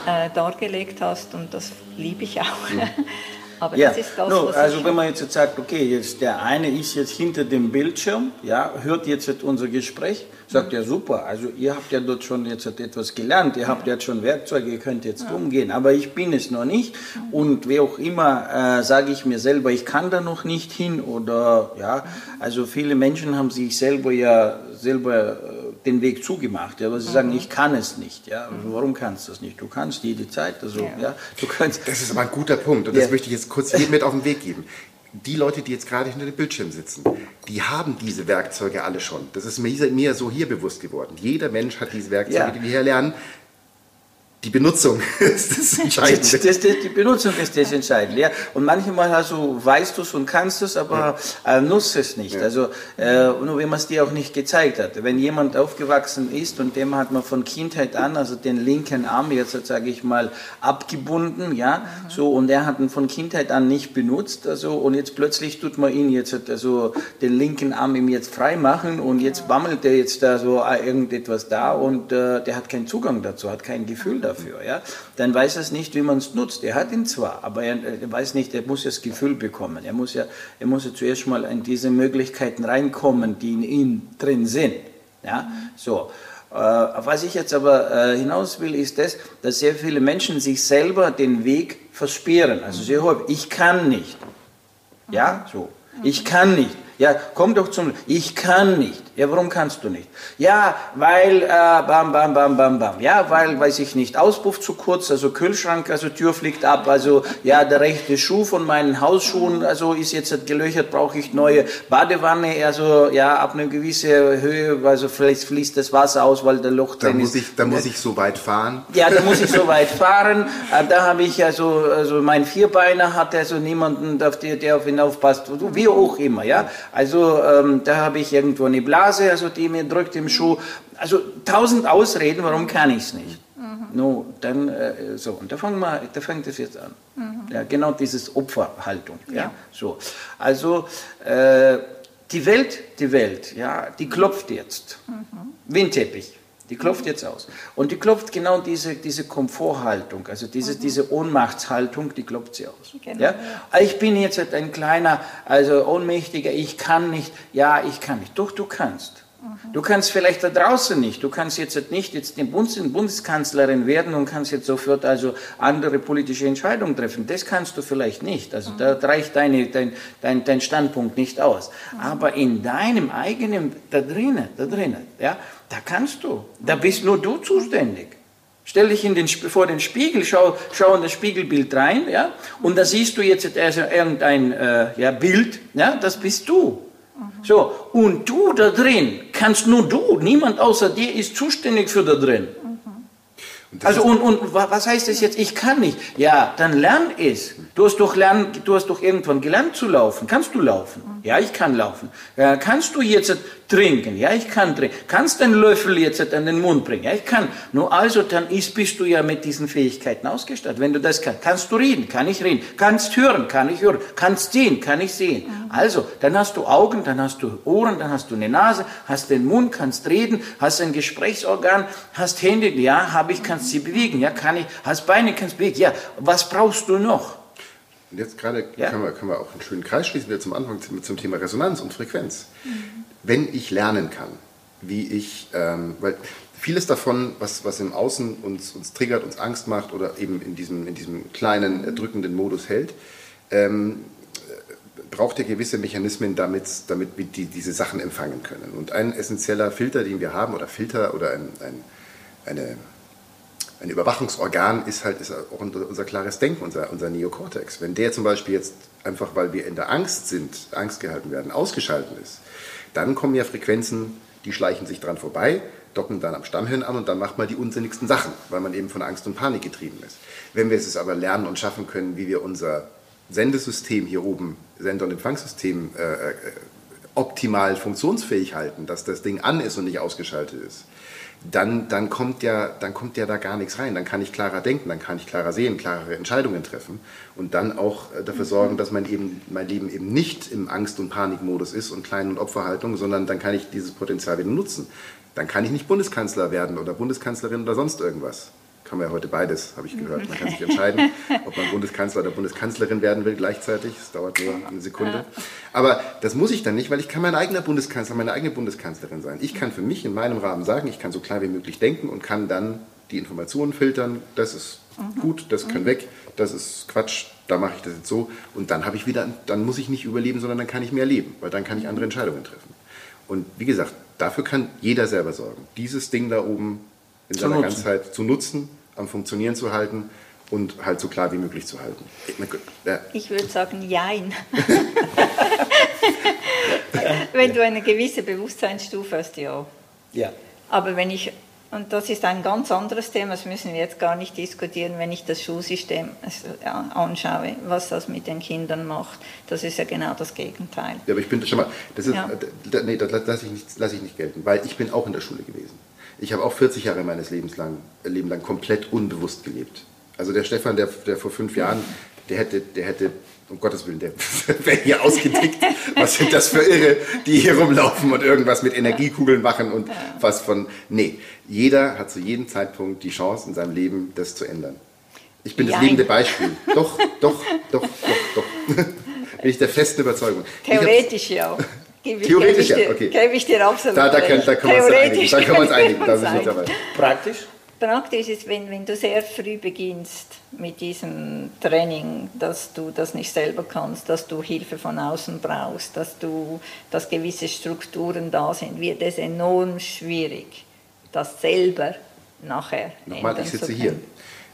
S4: äh, dargelegt hast und das liebe ich auch. Mhm.
S2: Aber ja. das ist das, no, also wenn man jetzt sagt, okay, jetzt der eine ist jetzt hinter dem Bildschirm, ja, hört jetzt unser Gespräch, sagt ja super, also ihr habt ja dort schon jetzt etwas gelernt, ihr habt jetzt schon Werkzeuge, ihr könnt jetzt ja. umgehen, aber ich bin es noch nicht und wie auch immer äh, sage ich mir selber, ich kann da noch nicht hin oder ja, also viele Menschen haben sich selber ja selber äh, den Weg zugemacht, ja, weil sie mhm. sagen, ich kann es nicht. Ja. Also warum kannst du es nicht? Du kannst jede Zeit. Also, ja. ja du kannst,
S3: das ist aber ein guter Punkt und das möchte ich jetzt kurz hier mit auf den Weg geben. Die Leute, die jetzt gerade hinter dem Bildschirm sitzen, die haben diese Werkzeuge alle schon. Das ist mir, mir so hier bewusst geworden. Jeder Mensch hat diese Werkzeuge, die wir hier lernen die Benutzung ist das Entscheidende. Das,
S2: das, das, die Benutzung ist das Entscheidende. Ja. Und manchmal also weißt du es und kannst es, aber ja. äh, nutzt es nicht. Ja. Also äh, nur wenn man es dir auch nicht gezeigt hat. Wenn jemand aufgewachsen ist und dem hat man von Kindheit an, also den linken Arm jetzt sage ich mal abgebunden, ja, mhm. so und er hat ihn von Kindheit an nicht benutzt, also und jetzt plötzlich tut man ihn jetzt also den linken Arm ihm jetzt frei machen und jetzt bammelt er jetzt da so äh, irgendetwas da und äh, der hat keinen Zugang dazu, hat kein Gefühl dafür dafür, ja, dann weiß er nicht, wie man es nutzt. Er hat ihn zwar, aber er, er, weiß nicht, er muss das Gefühl bekommen. Er muss ja, er muss ja zuerst mal in diese Möglichkeiten reinkommen, die in ihm drin sind. Ja, so. Äh, was ich jetzt aber äh, hinaus will, ist das, dass sehr viele Menschen sich selber den Weg versperren. Also sehr häufig, ich kann nicht. Ja, so. Ich kann nicht. Ja, komm doch zum. Ich kann nicht. Ja, warum kannst du nicht? Ja, weil, äh, bam, bam, bam, bam, bam. Ja, weil, weiß ich nicht, Auspuff zu kurz, also Kühlschrank, also Tür fliegt ab, also ja, der rechte Schuh von meinen Hausschuhen, also ist jetzt gelöchert, brauche ich neue Badewanne, also ja, ab einer gewissen Höhe, also vielleicht fließt das Wasser aus, weil der Loch
S3: drin da muss ist. Ich, da muss ich so weit fahren.
S2: Ja, da muss ich so weit fahren. Äh, da habe ich also, also mein Vierbeiner hat also niemanden, der auf ihn aufpasst, wie auch immer, ja. Also ähm, da habe ich irgendwo eine Blase Blase, also die mir drückt im Schuh. Also tausend Ausreden, warum kann ich es nicht? Mhm. No, dann äh, so und da fangen wir, da fängt es jetzt an. Mhm. Ja, genau dieses Opferhaltung. Ja, ja. so. Also äh, die Welt, die Welt, ja, die klopft jetzt. Mhm. Windteppich. Die klopft jetzt aus. Und die klopft genau diese, diese Komforthaltung, also diese, mhm. diese Ohnmachtshaltung, die klopft sie aus. Genau, ja? Ich bin jetzt ein kleiner, also ohnmächtiger, ich kann nicht. Ja, ich kann nicht. Doch, du kannst. Mhm. Du kannst vielleicht da draußen nicht. Du kannst jetzt nicht jetzt die Bundeskanzlerin werden und kannst jetzt sofort also andere politische Entscheidungen treffen. Das kannst du vielleicht nicht. Also mhm. da reicht deine, dein, dein, dein Standpunkt nicht aus. Mhm. Aber in deinem eigenen, da drinnen, da drinnen, ja, da kannst du. Da bist nur du zuständig. Stell dich in den, vor den Spiegel, schau, schau in das Spiegelbild rein, ja, und da siehst du jetzt also irgendein äh, ja, Bild, ja, das bist du. So, und du da drin kannst nur du, niemand außer dir ist zuständig für da drin. Also und, und was heißt das jetzt? Ich kann nicht. Ja, dann lern es. Du hast doch lernen, du hast doch irgendwann gelernt zu laufen. Kannst du laufen? Ja, ich kann laufen. Ja, kannst du jetzt trinken? Ja, ich kann trinken. Kannst du einen Löffel jetzt an den Mund bringen? Ja, ich kann. Nur also, dann ist, bist du ja mit diesen Fähigkeiten ausgestattet. Wenn du das kannst, kannst du reden, kann ich reden. Kannst hören, kann ich hören. Kannst sehen, kann ich sehen. Also, dann hast du Augen, dann hast du Ohren, dann hast du eine Nase, hast den Mund, kannst reden, hast ein Gesprächsorgan, hast Hände, ja, habe ich, kannst sie bewegen, ja, kann ich, hast Beine, kannst bewegen, ja, was brauchst du noch?
S3: Und jetzt gerade ja? können, wir, können wir auch einen schönen Kreis schließen, wieder zum Anfang zum, zum Thema Resonanz und Frequenz. Mhm. Wenn ich lernen kann, wie ich, ähm, weil vieles davon, was, was im Außen uns, uns triggert, uns Angst macht oder eben in diesem, in diesem kleinen, erdrückenden Modus hält, ähm, braucht ja gewisse Mechanismen, damit, damit wir die, diese Sachen empfangen können. Und ein essentieller Filter, den wir haben, oder Filter oder ein, ein, eine, Ein Überwachungsorgan ist halt ist auch unser klares Denken, unser, unser Neokortex. Wenn der zum Beispiel jetzt einfach, weil wir in der Angst sind, Angst gehalten werden, ausgeschaltet ist, dann kommen ja Frequenzen, die schleichen sich dran vorbei, docken dann am Stammhirn an und dann macht man die unsinnigsten Sachen, weil man eben von Angst und Panik getrieben ist. Wenn wir es aber lernen und schaffen können, wie wir unser Sendesystem hier oben, Sender- und Empfangssystem, äh, äh, optimal funktionsfähig halten, dass das Ding an ist und nicht ausgeschaltet ist, dann, dann, kommt ja, dann kommt ja da gar nichts rein. Dann kann ich klarer denken, dann kann ich klarer sehen, klarere Entscheidungen treffen und dann auch äh, dafür sorgen, dass mein, eben, mein Leben eben nicht im Angst- und Panikmodus ist und Klein- und Opferhaltung, sondern dann kann ich dieses Potenzial wieder nutzen. Dann kann ich nicht Bundeskanzler werden oder Bundeskanzlerin oder sonst irgendwas kann man ja heute beides, habe ich gehört. Man kann sich entscheiden, ob man Bundeskanzler oder Bundeskanzlerin werden will gleichzeitig. Das dauert nur eine Sekunde. Aber das muss ich dann nicht, weil ich kann mein eigener Bundeskanzler, meine eigene Bundeskanzlerin sein. Ich kann für mich in meinem Rahmen sagen, ich kann so klar wie möglich denken und kann dann die Informationen filtern. Das ist gut, das kann weg, das ist Quatsch, da mache ich das jetzt so. Und dann habe ich wieder, dann muss ich nicht überleben, sondern dann kann ich mehr leben, weil dann kann ich andere Entscheidungen treffen. Und wie gesagt, dafür kann jeder selber sorgen. Dieses Ding da oben in seiner nutzen. Ganzheit zu nutzen am Funktionieren zu halten und halt so klar wie möglich zu halten.
S4: Ich würde sagen, jein. wenn du eine gewisse Bewusstseinsstufe hast, ja.
S2: Ja.
S4: Aber wenn ich, und das ist ein ganz anderes Thema, das müssen wir jetzt gar nicht diskutieren, wenn ich das Schulsystem anschaue, was das mit den Kindern macht, das ist ja genau das Gegenteil.
S3: Ja, aber ich bin, schon mal, das ist, ja. nee, das lasse ich, nicht, lass ich nicht gelten, weil ich bin auch in der Schule gewesen. Ich habe auch 40 Jahre meines Lebens lang, Leben lang komplett unbewusst gelebt. Also der Stefan, der, der vor fünf Jahren, der hätte, der hätte, um Gottes Willen, der wäre hier ausgedickt. Was sind das für Irre, die hier rumlaufen und irgendwas mit Energiekugeln machen und was von. Nee, jeder hat zu jedem Zeitpunkt die Chance in seinem Leben, das zu ändern. Ich bin ja. das lebende Beispiel. Doch, doch, doch, doch, doch. bin ich der festen Überzeugung.
S4: Theoretisch ja.
S3: Gebe Theoretisch,
S4: gebe
S3: ja, okay.
S4: Gebe ich dir absolut
S3: Da, da, kann, da können wir uns einigen. Da einigen. Da ich.
S2: Praktisch?
S4: Praktisch ist, wenn, wenn du sehr früh beginnst mit diesem Training, dass du das nicht selber kannst, dass du Hilfe von außen brauchst, dass, du, dass gewisse Strukturen da sind, wird es enorm schwierig, das selber nachher
S3: Nochmal, ich sitze hier.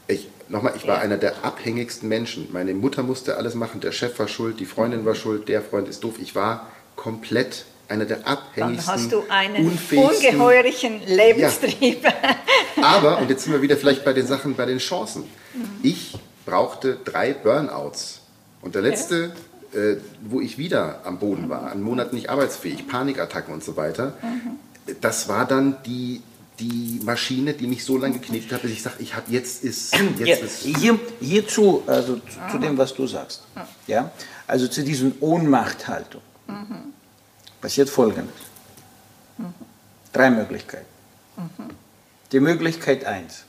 S3: Ich, nochmal, ich war ja. einer der abhängigsten Menschen. Meine Mutter musste alles machen, der Chef war schuld, die Freundin war schuld, der Freund ist doof. Ich war komplett einer der abhängigsten,
S4: Dann hast du einen ungeheuerlichen Lebenstrieb. Ja.
S3: Aber, und jetzt sind wir wieder vielleicht bei den Sachen, bei den Chancen. Mhm. Ich brauchte drei Burnouts. Und der letzte, ja. äh, wo ich wieder am Boden war, einen Monat nicht arbeitsfähig, Panikattacken und so weiter, mhm. das war dann die, die Maschine, die mich so lange geknickt hat, dass ich sage, ich habe jetzt ist jetzt
S2: ist hier, hierzu, also zu, zu, dem, was du sagst, ja, also zu diesen Ohnmachthaltung. Mhm. Passiert Folgendes. Mhm. Drei Möglichkeiten. Mhm. Die Möglichkeit eins.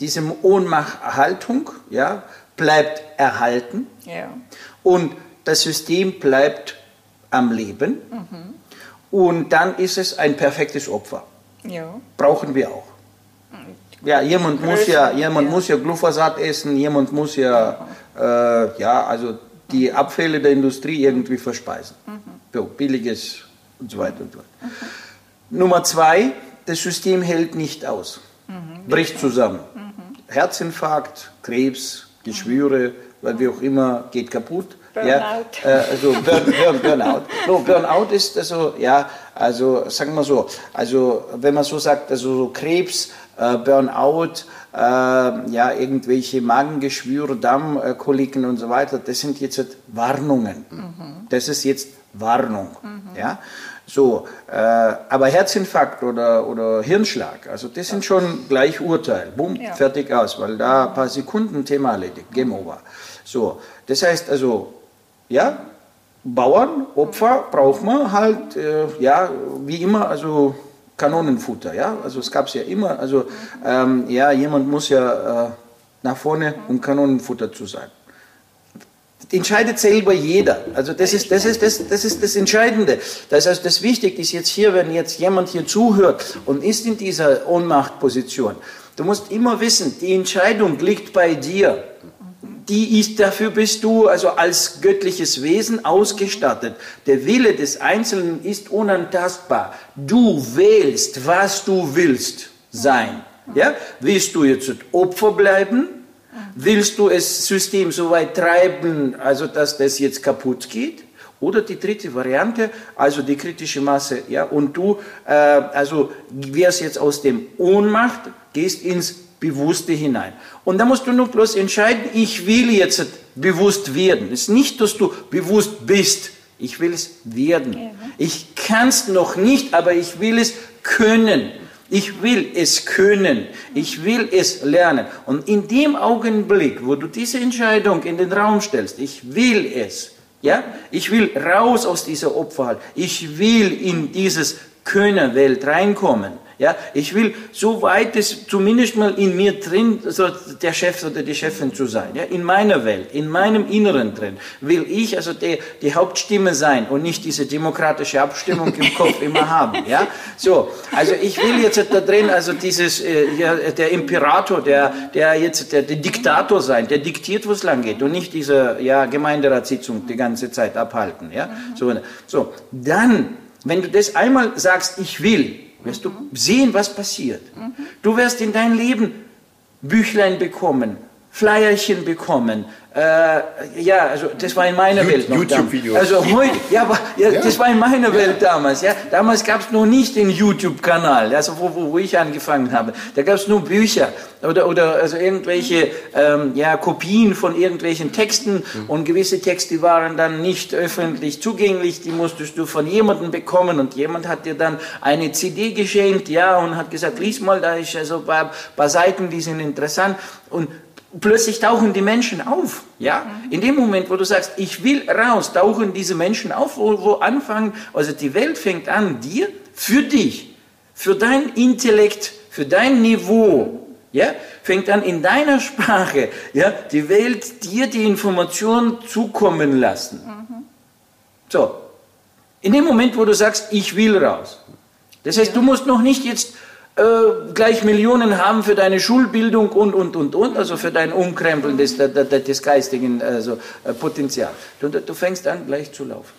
S2: Diese Ohnmachthaltung ja, bleibt erhalten ja. und das System bleibt am Leben mhm. und dann ist es ein perfektes Opfer. Ja. Brauchen wir auch. Ja, jemand muss ja, jemand ja. muss ja Glyphosat essen, jemand muss ja, äh, ja, also die Abfälle der Industrie irgendwie verspeisen. Mhm. Billiges und so weiter und so weiter. Mhm. Nummer zwei, das System hält nicht aus, mhm. bricht zusammen. Mhm. Herzinfarkt, Krebs, Geschwüre, weil wie auch immer, geht kaputt.
S4: Burnout.
S2: Ja, äh, also Burn, Burn, Burnout. No, Burnout ist also, ja, also sagen wir so, also wenn man so sagt, also so Krebs, äh, Burnout, äh, ja, irgendwelche Magengeschwüre, Dammkoliken und so weiter, das sind jetzt Warnungen. Mhm. Das ist jetzt Warnung. Mhm. Ja? So, äh, aber Herzinfarkt oder, oder Hirnschlag, also das sind schon gleich Urteil. Bumm, ja. fertig aus, weil da ein paar Sekunden Thema erledigt, Game over. So, das heißt also, ja, Bauern, Opfer braucht man halt, äh, ja, wie immer, also Kanonenfutter, ja, also es gab es ja immer, also ähm, ja, jemand muss ja äh, nach vorne, um Kanonenfutter zu sein. Entscheidet selber jeder. Also das ist das, ist, das, das, ist das Entscheidende. Das heißt, das Wichtige ist jetzt hier, wenn jetzt jemand hier zuhört und ist in dieser Ohnmachtposition, du musst immer wissen, die Entscheidung liegt bei dir die ist, dafür bist du also als göttliches Wesen ausgestattet. Der Wille des Einzelnen ist unantastbar. Du wählst, was du willst sein. Ja? Willst du jetzt Opfer bleiben? Willst du das System so weit treiben, also dass das jetzt kaputt geht? Oder die dritte Variante, also die kritische Masse, ja, und du, äh, also wirst jetzt aus dem Ohnmacht, gehst ins Bewusste hinein. Und da musst du nur bloß entscheiden, ich will jetzt bewusst werden. Es ist nicht, dass du bewusst bist. Ich will es werden. Ich kann es noch nicht, aber ich will es können. Ich will es können. Ich will es lernen. Und in dem Augenblick, wo du diese Entscheidung in den Raum stellst, ich will es, ja, ich will raus aus dieser Opferhaltung. Ich will in dieses Könnerwelt reinkommen. Ja, ich will, so weit es zumindest mal in mir drin, so der Chef oder die Chefin zu sein, ja, in meiner Welt, in meinem Inneren drin, will ich also die, die Hauptstimme sein und nicht diese demokratische Abstimmung im Kopf immer haben, ja. So, also ich will jetzt da drin, also dieses, äh, ja, der Imperator, der, der jetzt der, der Diktator sein, der diktiert, wo es lang geht und nicht diese, ja, Gemeinderatssitzung die ganze Zeit abhalten, ja. So, so, dann, wenn du das einmal sagst, ich will, wirst du sehen, was passiert. Du wirst in dein Leben Büchlein bekommen, Flyerchen bekommen, äh, ja, also das war in meiner Welt noch
S3: YouTube-Videos.
S2: Also heute, ja, aber, ja,
S3: Ja.
S2: das war in meiner Welt damals. Ja, damals gab es noch nicht den YouTube-Kanal, also wo, wo, wo ich angefangen habe. Da gab es nur Bücher oder oder also irgendwelche ähm, ja Kopien von irgendwelchen Texten und gewisse Texte waren dann nicht öffentlich zugänglich. Die musstest du von jemandem bekommen und jemand hat dir dann eine CD geschenkt, ja, und hat gesagt, lies mal, da ist also ein paar, paar Seiten, die sind interessant und plötzlich tauchen die Menschen auf. Ja? In dem Moment, wo du sagst, ich will raus, tauchen diese Menschen auf, wo, wo anfangen, also die Welt fängt an, dir, für dich, für dein Intellekt, für dein Niveau, ja, fängt an in deiner Sprache, ja, die Welt dir die Information zukommen lassen. So, in dem Moment, wo du sagst, ich will raus. Das heißt, du musst noch nicht jetzt äh, gleich Millionen haben für deine Schulbildung und, und, und, und, also für dein Umkrempeln des, des, des geistigen also, äh, Potenzials. Du, du fängst an, gleich zu laufen.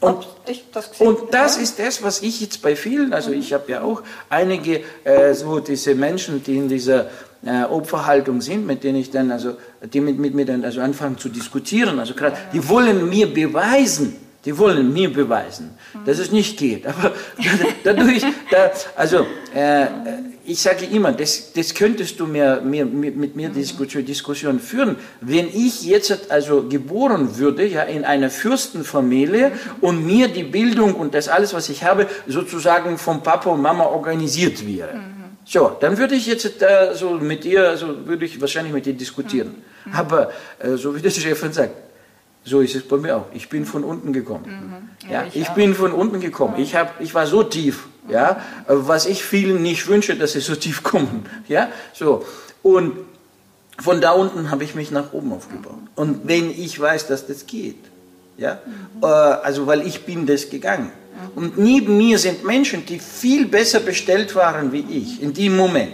S2: Und,
S4: ich das
S2: und das ist das, was ich jetzt bei vielen, also ich habe ja auch einige äh, so diese Menschen, die in dieser äh, Opferhaltung sind, mit denen ich dann also, die mit, mit mir dann also anfangen zu diskutieren, also gerade, die wollen mir beweisen, die wollen mir beweisen, dass es nicht geht. Aber dadurch, da, also äh, ich sage immer, das, das könntest du mir, mir, mit, mir Diskussion, Diskussion führen. Wenn ich jetzt also geboren würde, ja, in einer Fürstenfamilie und mir die Bildung und das alles, was ich habe, sozusagen vom Papa und Mama organisiert wäre. So, dann würde ich jetzt äh, so mit dir, also würde ich wahrscheinlich mit dir diskutieren. Aber äh, so wie der Chefin sagt, so ist es bei mir auch. Ich bin von unten gekommen. Ja, ich bin von unten gekommen. Ich, hab, ich war so tief, ja, was ich vielen nicht wünsche, dass sie so tief kommen. Ja, so. Und von da unten habe ich mich nach oben aufgebaut. Und wenn ich weiß, dass das geht, ja, äh, also weil ich bin das gegangen. Und neben mir sind Menschen, die viel besser bestellt waren wie ich in dem Moment.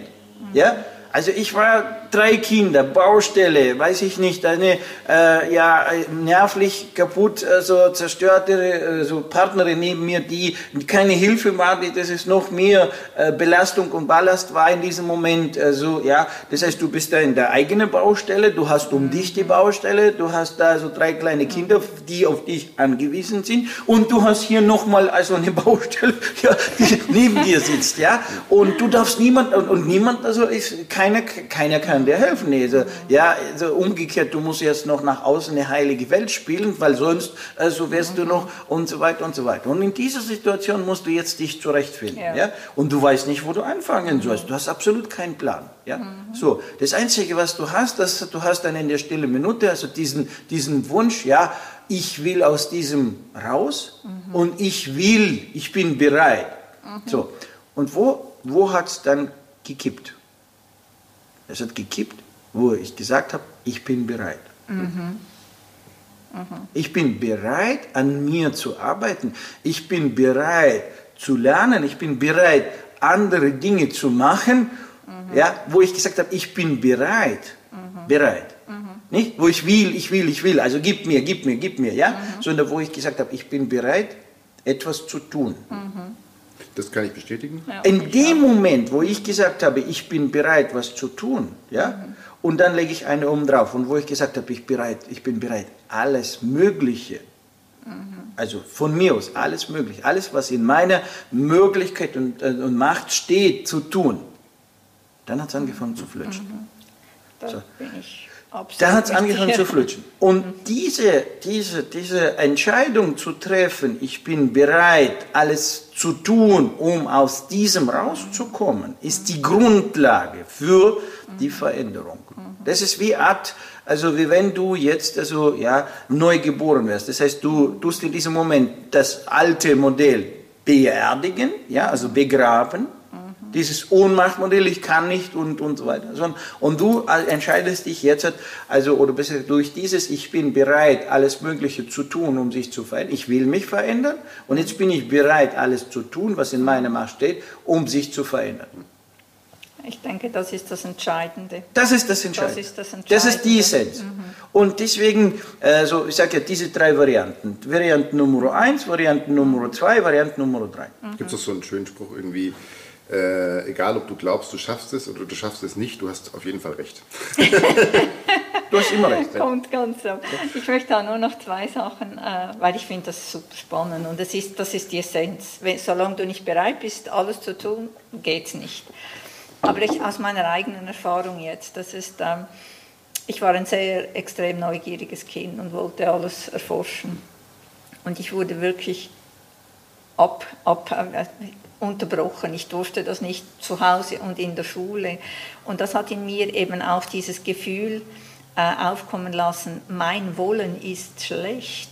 S2: Ja, also ich war drei Kinder, Baustelle, weiß ich nicht, eine äh, ja nervlich kaputt, also zerstörte äh, so Partnerin neben mir, die keine Hilfe war, das ist noch mehr äh, Belastung und Ballast war in diesem Moment. Also ja, das heißt, du bist da in der eigenen Baustelle, du hast um dich die Baustelle, du hast da so drei kleine Kinder, die auf dich angewiesen sind, und du hast hier noch mal also eine Baustelle, ja, die neben dir sitzt, ja, und du darfst niemand und, und niemand also ist keiner keiner kann dir helfen. Also, ja, also umgekehrt, du musst jetzt noch nach außen eine heilige Welt spielen, weil sonst also wärst du noch und so weiter und so weiter. Und in dieser Situation musst du jetzt dich zurechtfinden. Ja.
S4: Ja.
S2: Und du weißt nicht, wo du anfangen sollst. Du hast absolut keinen Plan. Ja? So, das Einzige, was du hast, das, du hast dann in der stille Minute, also diesen, diesen Wunsch, ja, ich will aus diesem raus und ich will, ich bin bereit. So, und wo, wo hat es dann gekippt? Es hat gekippt, wo ich gesagt habe, ich bin bereit. Ich bin bereit, an mir zu arbeiten. Ich bin bereit zu lernen. Ich bin bereit, andere Dinge zu machen, ja, wo ich gesagt habe, ich bin bereit. Bereit. Nicht? Wo ich will, ich will, ich will. Also gib mir, gib mir, gib mir. Ja? Sondern wo ich gesagt habe, ich bin bereit, etwas zu tun.
S3: Das kann ich bestätigen.
S4: Ja,
S2: In
S4: ich
S2: dem
S4: auch.
S2: Moment, wo ich gesagt habe, ich bin bereit, was zu tun, ja, und dann lege ich eine oben drauf und wo ich gesagt habe, ich, bereit, ich bin bereit, alles Mögliche, also von mir aus, alles Mögliche, alles, was in meiner Möglichkeit und, äh, und Macht steht, zu tun, dann hat es angefangen zu flutschen.
S4: Da
S2: So.
S4: bin ich absolut.
S2: Da hat es angefangen zu flutschen. Und diese, diese, diese Entscheidung zu treffen, ich bin bereit, alles zu tun, um aus diesem rauszukommen, ist die Grundlage für die Veränderung. Das ist wie Art, also wie wenn du jetzt also, ja, neu geboren wirst. Das heißt, du tust in diesem Moment das alte Modell beerdigen, ja, also begraben, dieses Ohnmachtmodell, ich kann nicht und, und so weiter. Und du entscheidest dich jetzt, also, oder besser durch dieses, ich bin bereit, alles Mögliche zu tun, um sich zu verändern. Ich will mich verändern und jetzt bin ich bereit, alles zu tun, was in meiner Macht steht, um sich zu verändern.
S4: Ich denke, das ist das Entscheidende.
S2: Das ist das Entscheidende.
S4: ist das
S2: Das ist die
S4: Entscheidende.
S2: Essenz. Und deswegen, äh, so, ich sage ja, diese drei Varianten. Variante Nummer eins, Variante Nummer zwei, Variante Nummer drei.
S3: Gibt es so einen schönen Spruch irgendwie, äh, egal ob du glaubst, du schaffst es oder du schaffst es nicht, du hast auf jeden Fall recht.
S2: Du hast immer recht.
S4: Kommt ganz so. Ich möchte da nur noch zwei Sachen, äh, weil ich finde das super spannend und das ist, das ist die Essenz. Wenn, solange du nicht bereit bist, alles zu tun, geht es nicht. Aber ich, aus meiner eigenen Erfahrung jetzt, das ist, ähm, ich war ein sehr extrem neugieriges Kind und wollte alles erforschen. Und ich wurde wirklich ab, ab, äh, unterbrochen. Ich durfte das nicht zu Hause und in der Schule. Und das hat in mir eben auch dieses Gefühl äh, aufkommen lassen, mein Wollen ist schlecht.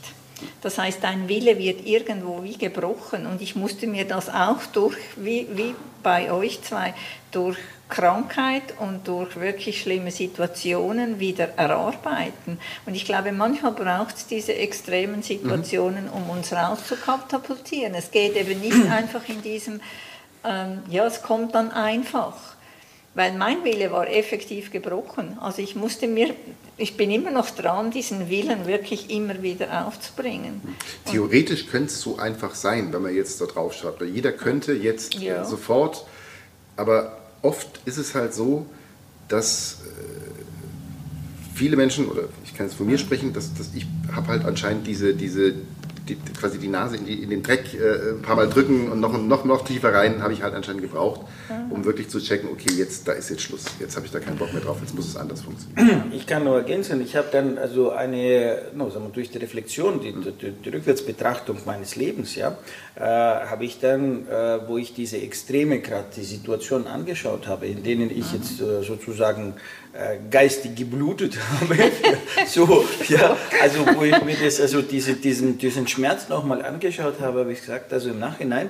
S4: Das heißt, dein Wille wird irgendwo wie gebrochen. Und ich musste mir das auch durch, wie, wie bei euch zwei, durch Krankheit und durch wirklich schlimme Situationen wieder erarbeiten. Und ich glaube, manchmal braucht es diese extremen Situationen, um uns rauszukatapultieren. Es geht eben nicht einfach in diesem, ähm, ja, es kommt dann einfach. Weil mein Wille war effektiv gebrochen. Also ich musste mir, ich bin immer noch dran, diesen Willen wirklich immer wieder aufzubringen.
S3: Theoretisch könnte es so einfach sein, wenn man jetzt da drauf schaut. Weil jeder könnte jetzt
S4: Ja.
S3: sofort, aber oft ist es halt so, dass äh, viele Menschen, oder ich kann jetzt von mir sprechen, dass, dass ich habe halt anscheinend diese, diese die, quasi die Nase in, die, in den Dreck äh, ein paar Mal drücken und noch, noch, noch tiefer rein, habe ich halt anscheinend gebraucht, um wirklich zu checken, okay, jetzt, da ist jetzt Schluss, jetzt habe ich da keinen Bock mehr drauf, jetzt muss es anders funktionieren.
S2: Ich kann nur ergänzen, ich habe dann also eine, no, sagen wir, durch die Reflexion, die, die, die Rückwärtsbetrachtung meines Lebens, ja, äh, habe ich dann, äh, wo ich diese Extreme gerade, die Situation angeschaut habe, in denen ich jetzt äh, sozusagen äh, geistig geblutet habe, so, ja, also wo ich mir das, also diese, diesen, diesen Schmerz nochmal angeschaut habe, habe ich gesagt, also im Nachhinein,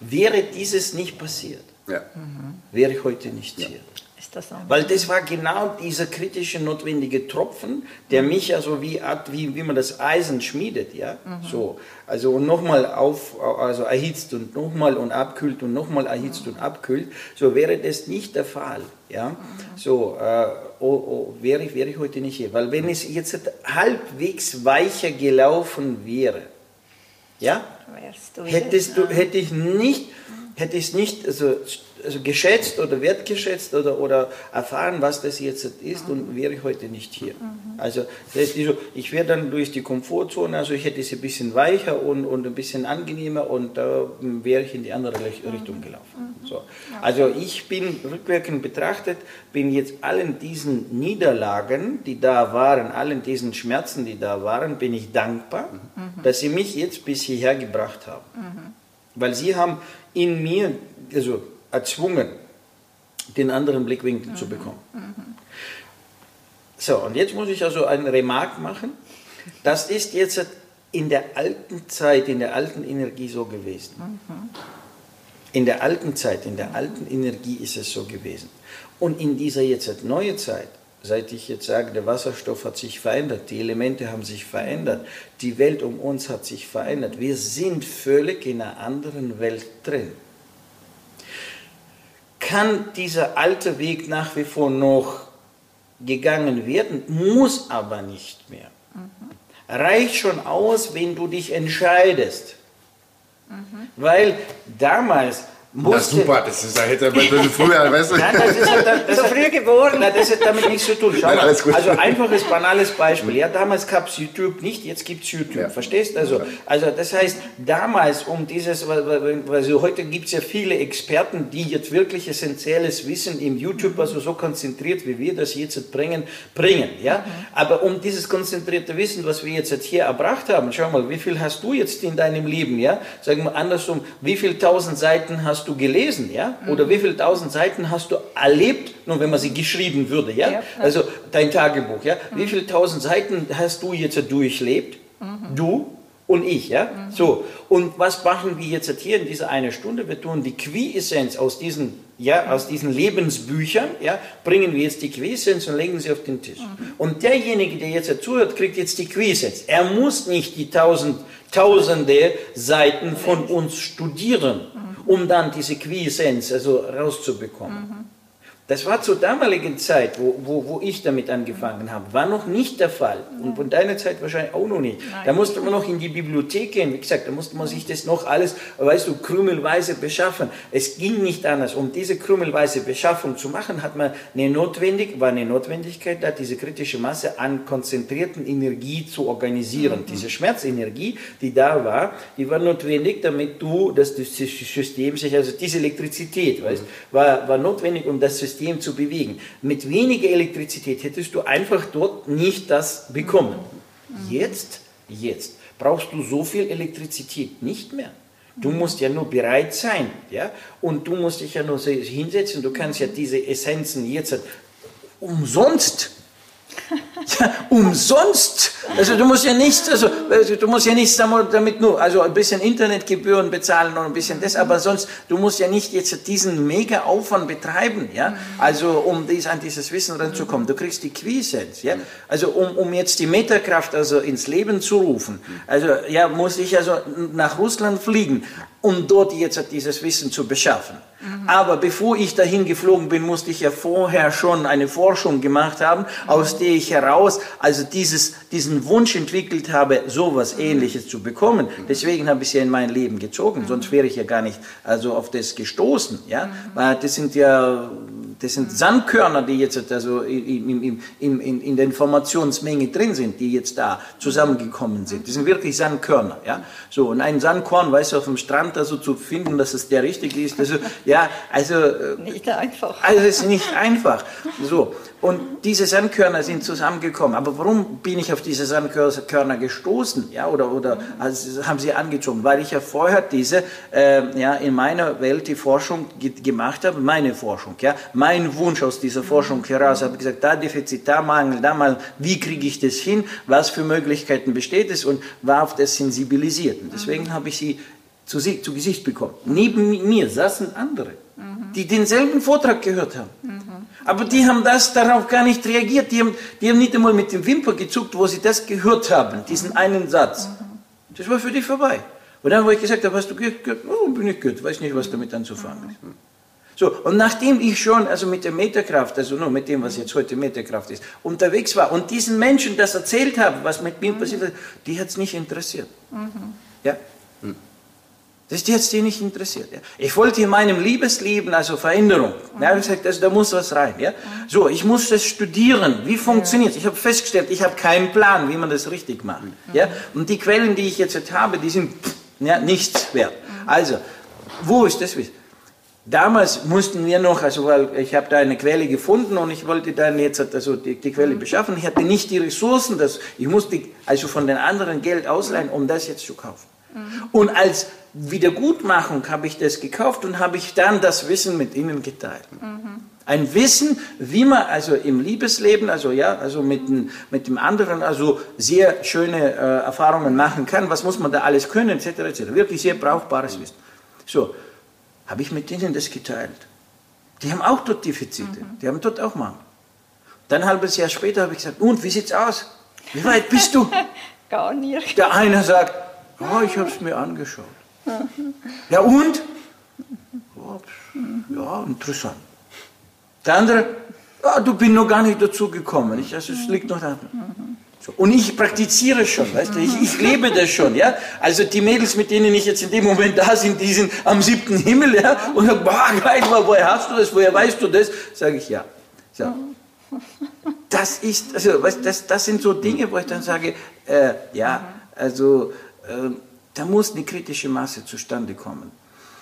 S2: wäre dieses nicht passiert,
S3: Ja.
S2: wäre ich heute nicht hier.
S4: Ist das auch?
S2: Weil das war genau dieser kritische, notwendige Tropfen, der mich also wie, Art- wie, wie man das Eisen schmiedet, ja, so. Also und nochmal auf, also erhitzt und nochmal und abkühlt und nochmal erhitzt und abkühlt. So wäre das nicht der Fall, ja. So, äh, oh, oh, wäre, ich, wäre ich heute nicht hier. Weil wenn es jetzt halbwegs weicher gelaufen wäre, ja,
S4: du
S2: hättest du,
S4: wieder-
S2: hätte ich nicht, hätte ich nicht also, also geschätzt oder wertgeschätzt oder, oder erfahren, was das jetzt ist und wäre ich heute nicht hier. Also das heißt, so, ich wäre dann durch die Komfortzone, also ich hätte es ein bisschen weicher und, und ein bisschen angenehmer und da wäre ich in die andere Richt- Richtung gelaufen. So. Also ich bin rückwirkend betrachtet, bin jetzt allen diesen Niederlagen, die da waren, allen diesen Schmerzen, die da waren, bin ich dankbar, dass sie mich jetzt bis hierher gebracht haben. Weil sie haben in mir also, erzwungen, den anderen Blickwinkel zu bekommen. So, und jetzt muss ich also eine Remark machen. Das ist jetzt in der alten Zeit, in der alten Energie so gewesen. In der alten Zeit, in der alten Energie ist es so gewesen. Und in dieser jetzt neue Zeit, seit ich jetzt sage, der Wasserstoff hat sich verändert, die Elemente haben sich verändert, die Welt um uns hat sich verändert. Wir sind völlig in einer anderen Welt drin. Kann dieser alte Weg nach wie vor noch gegangen werden, muss aber nicht mehr. Reicht schon aus, wenn du dich entscheidest. Weil damals musste...
S3: Na super, das ist, hätte man früher, weißt du?
S2: Nein, das ist, das, das
S4: So früh geboren.
S2: Nein, das hat damit nichts zu tun. Schau
S3: Nein, alles gut.
S2: Also einfaches, banales Beispiel. Ja, damals gab es YouTube nicht, jetzt gibt es YouTube.
S3: Ja.
S2: Verstehst du? Also, also das heißt, damals um dieses, also heute gibt es ja viele Experten, die jetzt wirklich essentielles Wissen im YouTube, also so konzentriert, wie wir das jetzt bringen, bringen. Ja? Aber um dieses konzentrierte Wissen, was wir jetzt hier erbracht haben, schau mal, wie viel hast du jetzt in deinem Leben? Ja? Sagen wir andersrum, wie viel tausend Seiten hast du gelesen? Ja? Oder wie viel tausend Seiten hast du erlebt, nur wenn man sie geschrieben würde? Ja?
S4: Ja.
S2: Also dein Tagebuch. Ja? Wie viel tausend Seiten hast du jetzt durchlebt? Du? Und ich, ja? So. Und was machen wir jetzt hier in dieser eine Stunde? Wir tun die Quintessenz aus diesen, ja, aus diesen Lebensbüchern, ja, bringen wir jetzt die Quintessenz und legen sie auf den Tisch. Und derjenige, der jetzt zuhört, kriegt jetzt die Quintessenz. Er muss nicht die tausend, tausende Seiten von uns studieren, um dann diese Quintessenz also rauszubekommen. Das war zur damaligen Zeit, wo, wo, wo ich damit angefangen habe, war noch nicht der Fall. Und von deiner Zeit wahrscheinlich auch noch nicht. Da musste man noch in die Bibliothek gehen. Wie gesagt, da musste man sich das noch alles, weißt du, krümelweise beschaffen. Es ging nicht anders. Um diese krümelweise Beschaffung zu machen, hat man eine notwendig, war eine Notwendigkeit da, diese kritische Masse an konzentrierten Energie zu organisieren. Diese Schmerzenergie, die da war, die war notwendig, damit du, dass das System sich, also diese Elektrizität, weißt, war, war notwendig, um das System zu bewegen. Mit weniger Elektrizität hättest du einfach dort nicht das bekommen. Jetzt, jetzt brauchst du so viel Elektrizität nicht mehr. Du musst ja nur bereit sein, ja, und du musst dich ja nur hinsetzen. Du kannst ja diese Essenzen jetzt umsonst ja, umsonst. Also du musst ja nichts, also also du musst ja nichts damit nur, also ein bisschen Internetgebühren bezahlen und ein bisschen das, aber sonst, du musst ja nicht jetzt diesen mega Aufwand betreiben, ja, also um dies, an dieses Wissen ranzukommen. Du kriegst die Quintessenz, ja, also um, um jetzt die Metakraft also ins Leben zu rufen, also ja, muss ich also nach Russland fliegen, um dort jetzt dieses Wissen zu beschaffen. Aber bevor ich dahin geflogen bin, musste ich ja vorher schon eine Forschung gemacht haben, aus der ich heraus also dieses, diesen Wunsch entwickelt habe, sowas Ähnliches zu bekommen. Deswegen habe ich es ja in mein Leben gezogen, sonst wäre ich ja gar nicht also auf das gestoßen. Ja? Weil Das sind ja das sind Sandkörner, die jetzt also in, in, in, in, der Informationsmenge drin sind, die jetzt da zusammengekommen sind. Die sind wirklich Sandkörner. Ja? So, und ein Sandkorn, weißt du, auf dem Strand da so zu finden, dass es der richtige ist, also, ja, also, äh,
S4: Nicht einfach.
S2: also es ist nicht einfach. So. Und diese Sandkörner sind zusammengekommen. Aber warum bin ich auf diese Sandkörner gestoßen? Ja, oder, oder also haben sie angezogen? Weil ich ja vorher diese, äh, ja, in meiner Welt die Forschung ge gemacht habe, meine Forschung, ja, mein Wunsch aus dieser Forschung heraus, habe gesagt, da Defizit, da Mangel, da mal, wie kriege ich das hin? Was für Möglichkeiten besteht es? Und war auf das sensibilisiert. Und deswegen habe ich sie zu, sie zu Gesicht bekommen. Neben mir saßen andere, die denselben Vortrag gehört haben. Aber die haben das darauf gar nicht reagiert. Die haben, die haben nicht einmal mit dem Wimper gezuckt, wo sie das gehört haben, diesen einen Satz. Das war für die vorbei. Und dann, wo ich gesagt habe, hast du gehört? gehört? Oh, bin ich gehört, weiß nicht, was damit anzufangen ist. So, und nachdem ich schon, also mit der Metakraft, also nur mit dem, was jetzt heute Metakraft ist, unterwegs war und diesen Menschen das erzählt habe, was mit mir passiert ist, die hat es nicht interessiert. Ja? Das ist jetzt die nicht interessiert. Ja. Ich wollte in meinem Liebesleben also Veränderung. Ja, ich gesagt, also da muss was rein. Ja. So, ich muss das studieren. Wie funktioniert Ich habe festgestellt, ich habe keinen Plan, wie man das richtig macht. Ja. Und die Quellen, die ich jetzt habe, die sind pff, ja, nichts wert. Also, wo ist das Wissen? Damals mussten wir noch, also weil ich habe da eine Quelle gefunden und ich wollte dann jetzt also die, die Quelle beschaffen. Ich hatte nicht die Ressourcen, dass ich musste also von den anderen Geld ausleihen, um das jetzt zu kaufen. Und als Wiedergutmachung habe ich das gekauft und habe ich dann das Wissen mit ihnen geteilt. Ein Wissen, wie man also im Liebesleben, also ja, also mit, dem- mit dem anderen, also sehr schöne äh, Erfahrungen machen kann. Was muss man da alles können, etc. etc. Wirklich sehr brauchbares Wissen. So, habe ich mit denen das geteilt. Die haben auch dort Defizite, die haben dort auch Mangel. Dann ein halbes Jahr später habe ich gesagt, und wie sieht's aus? Wie weit bist du?
S4: Gar nicht.
S2: Der eine sagt, ja, ich habe es mir angeschaut. Ja, und? Ja, interessant. Der andere, ja, du bist noch gar nicht dazu gekommen. Ich, also, es liegt noch da. Und ich praktiziere schon, weißt du, ich, ich, lebe das schon, ja. Also die Mädels, mit denen ich jetzt in dem Moment da sind, die sind am siebten Himmel, ja. Und sagen, boah, geil, woher hast du das, woher weißt du das? Sage ich, ja. So. Das ist, also, weißt, das, das sind so Dinge, wo ich dann sage, äh, ja, also, äh, da muss eine kritische Masse zustande kommen.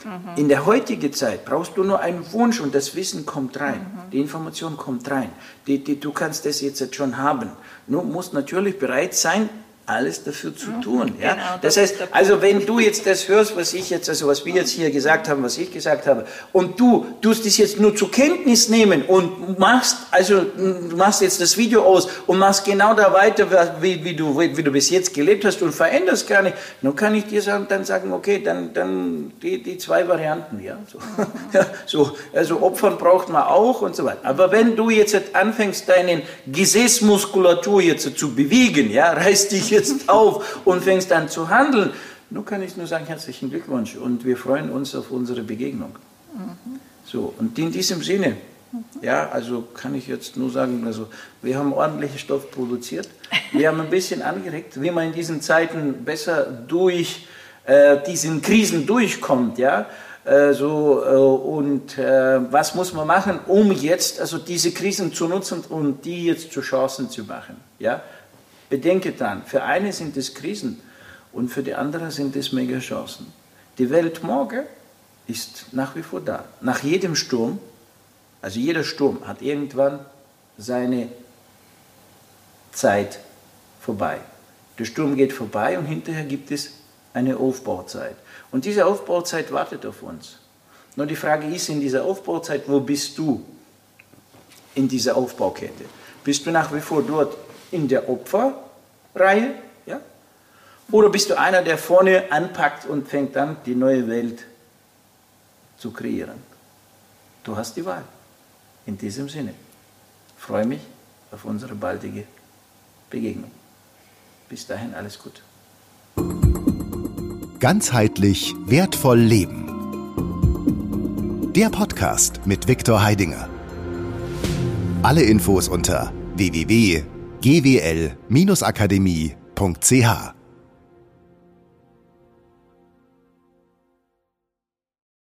S2: Mhm. In der heutigen Zeit brauchst du nur einen Wunsch und das Wissen kommt rein. Mhm. Die Information kommt rein. Die, die, du kannst das jetzt schon haben. Nur musst natürlich bereit sein, alles dafür zu mhm. tun. Ja? Genau, das, das heißt, also wenn du jetzt das hörst, was ich jetzt, also was wir jetzt hier gesagt haben, was ich gesagt habe, und du tust das jetzt nur zur Kenntnis nehmen und machst, also machst jetzt das Video aus und machst genau da weiter, wie, wie, du, wie du bis jetzt gelebt hast und veränderst gar nicht, dann kann ich dir sagen, dann sagen, okay, dann, dann die, die zwei Varianten, ja. So. ja so, also Opfern braucht man auch und so weiter. Aber wenn du jetzt anfängst, deine Gesäßmuskulatur jetzt zu bewegen, ja, reißt dich jetzt auf und fängst an zu handeln. Nun kann ich nur sagen, herzlichen Glückwunsch und wir freuen uns auf unsere Begegnung. Mhm. So, und in diesem Sinne, ja, also kann ich jetzt nur sagen, also wir haben ordentlichen Stoff produziert. Wir haben ein bisschen angeregt, wie man in diesen Zeiten besser durch äh, diesen Krisen durchkommt, ja. Äh, so, äh, und äh, was muss man machen, um jetzt also diese Krisen zu nutzen und die jetzt zu Chancen zu machen, ja. Bedenke dann, für eine sind es Krisen und für die andere sind es Mega-Chancen. Die Welt morgen ist nach wie vor da. Nach jedem Sturm, also jeder Sturm hat irgendwann seine Zeit vorbei. Der Sturm geht vorbei und hinterher gibt es eine Aufbauzeit. Und diese Aufbauzeit wartet auf uns. Nur die Frage ist in dieser Aufbauzeit, wo bist du in dieser Aufbaukette? Bist du nach wie vor dort in der Opferreihe? Ja? Oder bist du einer, der vorne anpackt und fängt an, die neue Welt zu kreieren? Du hast die Wahl. In diesem Sinne freue mich auf unsere baldige Begegnung. Bis dahin alles Gute.
S1: Ganzheitlich wertvoll leben. Der Podcast mit Viktor Heidinger. Alle Infos unter www.ganzheitlich gwl-akademie.ch